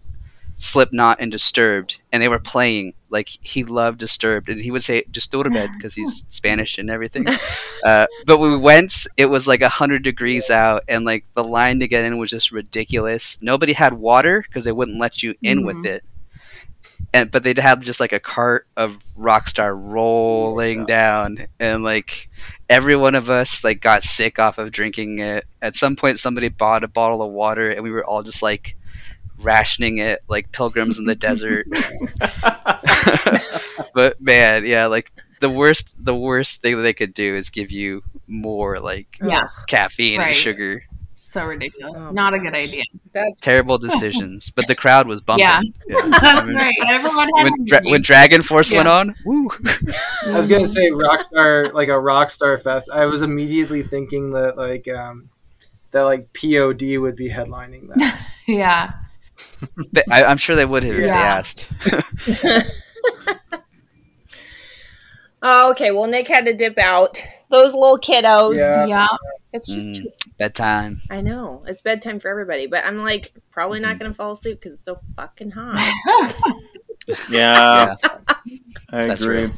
Slipknot and Disturbed, and they were playing. Like he loved Disturbed, and he would say Disturbed because (laughs) he's Spanish and everything. (laughs) Uh, but we went. It was like hundred degrees out, and like the line to get in was just ridiculous. Nobody had water because they wouldn't let you in with Mhm. it. And but they'd have just like a cart of Rockstar rolling down, and like every one of us like got sick off of drinking it. At some point, somebody bought a bottle of water, and we were all just like rationing it like pilgrims in the desert. (laughs) (laughs) but man, yeah, like the worst the worst thing that they could do is give you more like Yeah. caffeine Right. and sugar. so ridiculous. Oh Not a good gosh. idea. That's Terrible (laughs) decisions. But the crowd was bumping. Yeah. I That's mean, right. Everyone had When, Dra- when DragonForce went on, woo! I was gonna say Rockstar, like a Rockstar Fest. I was immediately thinking that like um, that like POD would be headlining that. yeah. They- I, I'm sure they would have if they asked. oh, (laughs) okay. Well, Nick had to dip out. Those little kiddos. Yeah. Yeah. It's just. Mm, bedtime. I know it's bedtime for everybody, but I'm like probably not gonna fall asleep because it's so fucking hot. (laughs) (laughs) yeah, I That's agree. real.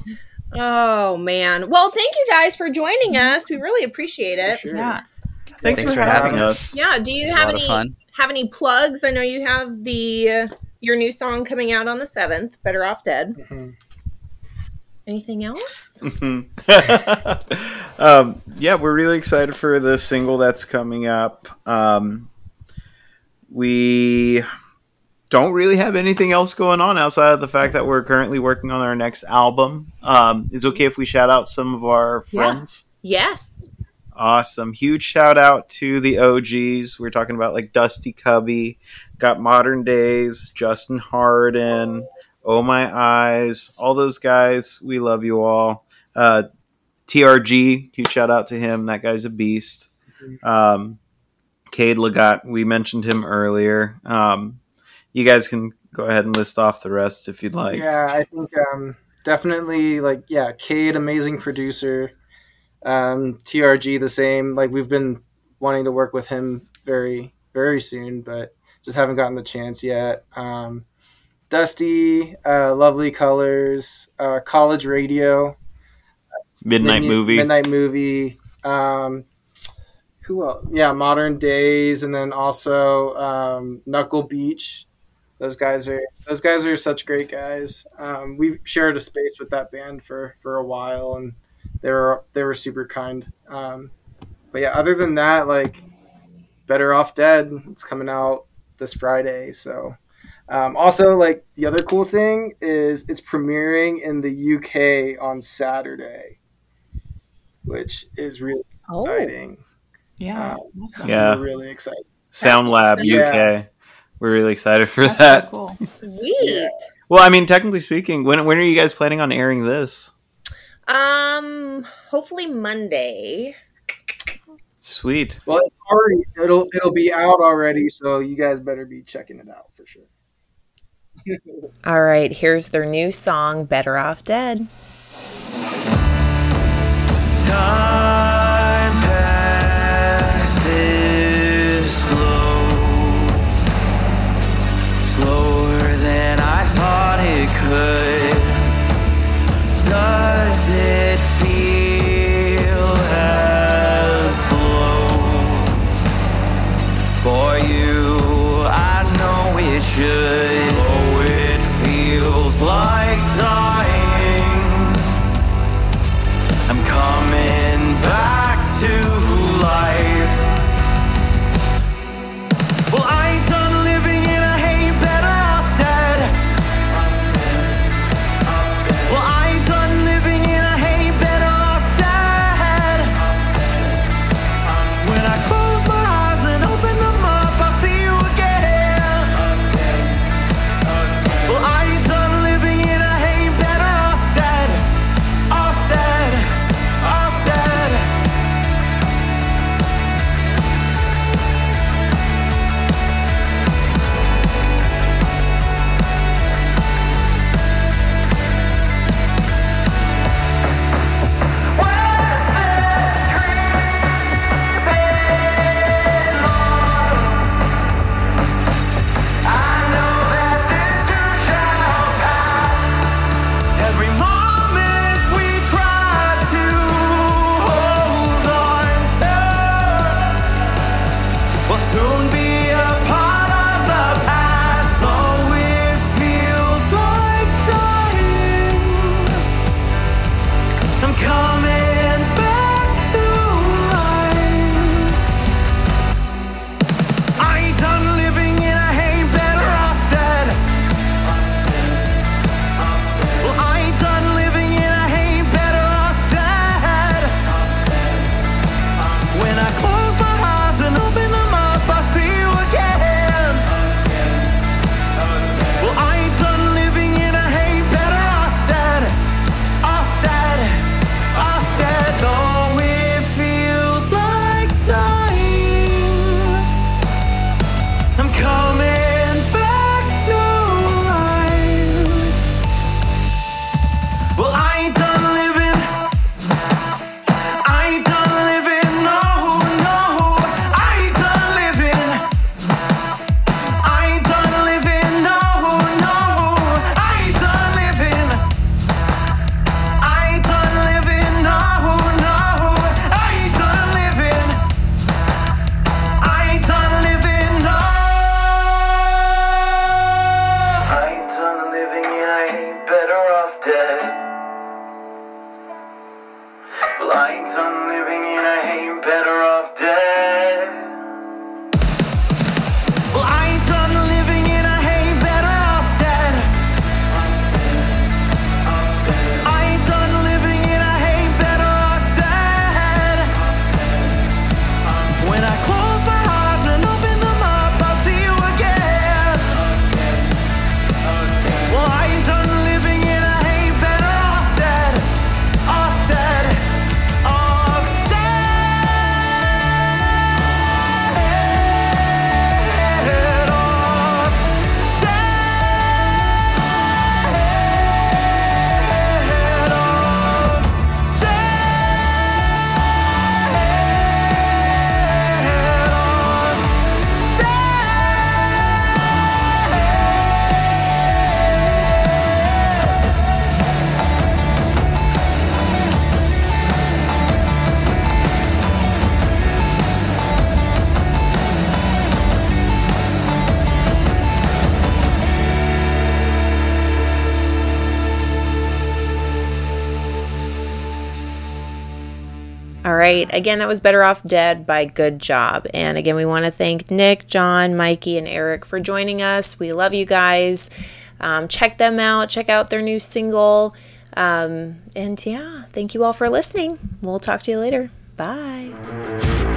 oh man. Well, thank you guys for joining us. We really appreciate it. Sure. Yeah. Thanks, Thanks for, for having having us. Yeah. Do you This have any fun. Have any plugs? I know you have the uh, your new song coming out on the seventh. Better off dead. Mhm. Anything else? Mhm. (laughs) um, yeah, we're really excited for the single that's coming up. Um, we don't really have anything else going on outside of the fact that we're currently working on our next album. Um, is it okay if we shout out some of our friends? Yes. Awesome. Huge shout out to the OGs. We're talking about like Dusty Cubby, got Modern Days, Justin Harden, Oh My Eyes, all those guys. We love you all. Uh, TRG, huge shout out to him. That guy's a beast. Um, Cade Legat, we mentioned him earlier. Um, you guys can go ahead and list off the rest if you'd like. Yeah, I think um, definitely like yeah, Cade, amazing producer. Um, TRG, the same. Like we've been wanting to work with him very very soon, but just haven't gotten the chance yet. Um, Dusty, uh, Lovely Colors, uh, College Radio, Midnight Mid- Movie. Midnight Movie. Um, who else? Yeah, Modern Days, and then also um, Knuckle Beach. Those guys are those guys are such great guys. Um, we shared a space with that band for for a while, and they were they were super kind. Um, but yeah, other than that, like Better Off Dead, it's coming out this Friday. So um, also like the other cool thing is it's premiering in the UK on Saturday, which is really Oh. exciting. Yeah, that's awesome. Yeah. We're really excited. Sound Lab awesome. UK. Yeah. We're really excited for That's that. so cool. Sweet. Well, I mean, technically speaking, when when are you guys planning on airing this? Um, hopefully Monday. Sweet. Well, it's already it'll it'll be out already, so you guys better be checking it out for sure. (laughs) All right, here's their new song, Better Off Dead. Time Again, that was Better Off Dead by Good Job. And again, we want to thank Nick, Jon, Mikey, and Erik for joining us. We love you guys. Um, check them out. Check out their new single. Um, and yeah, thank you all for listening. We'll talk to you later. Bye.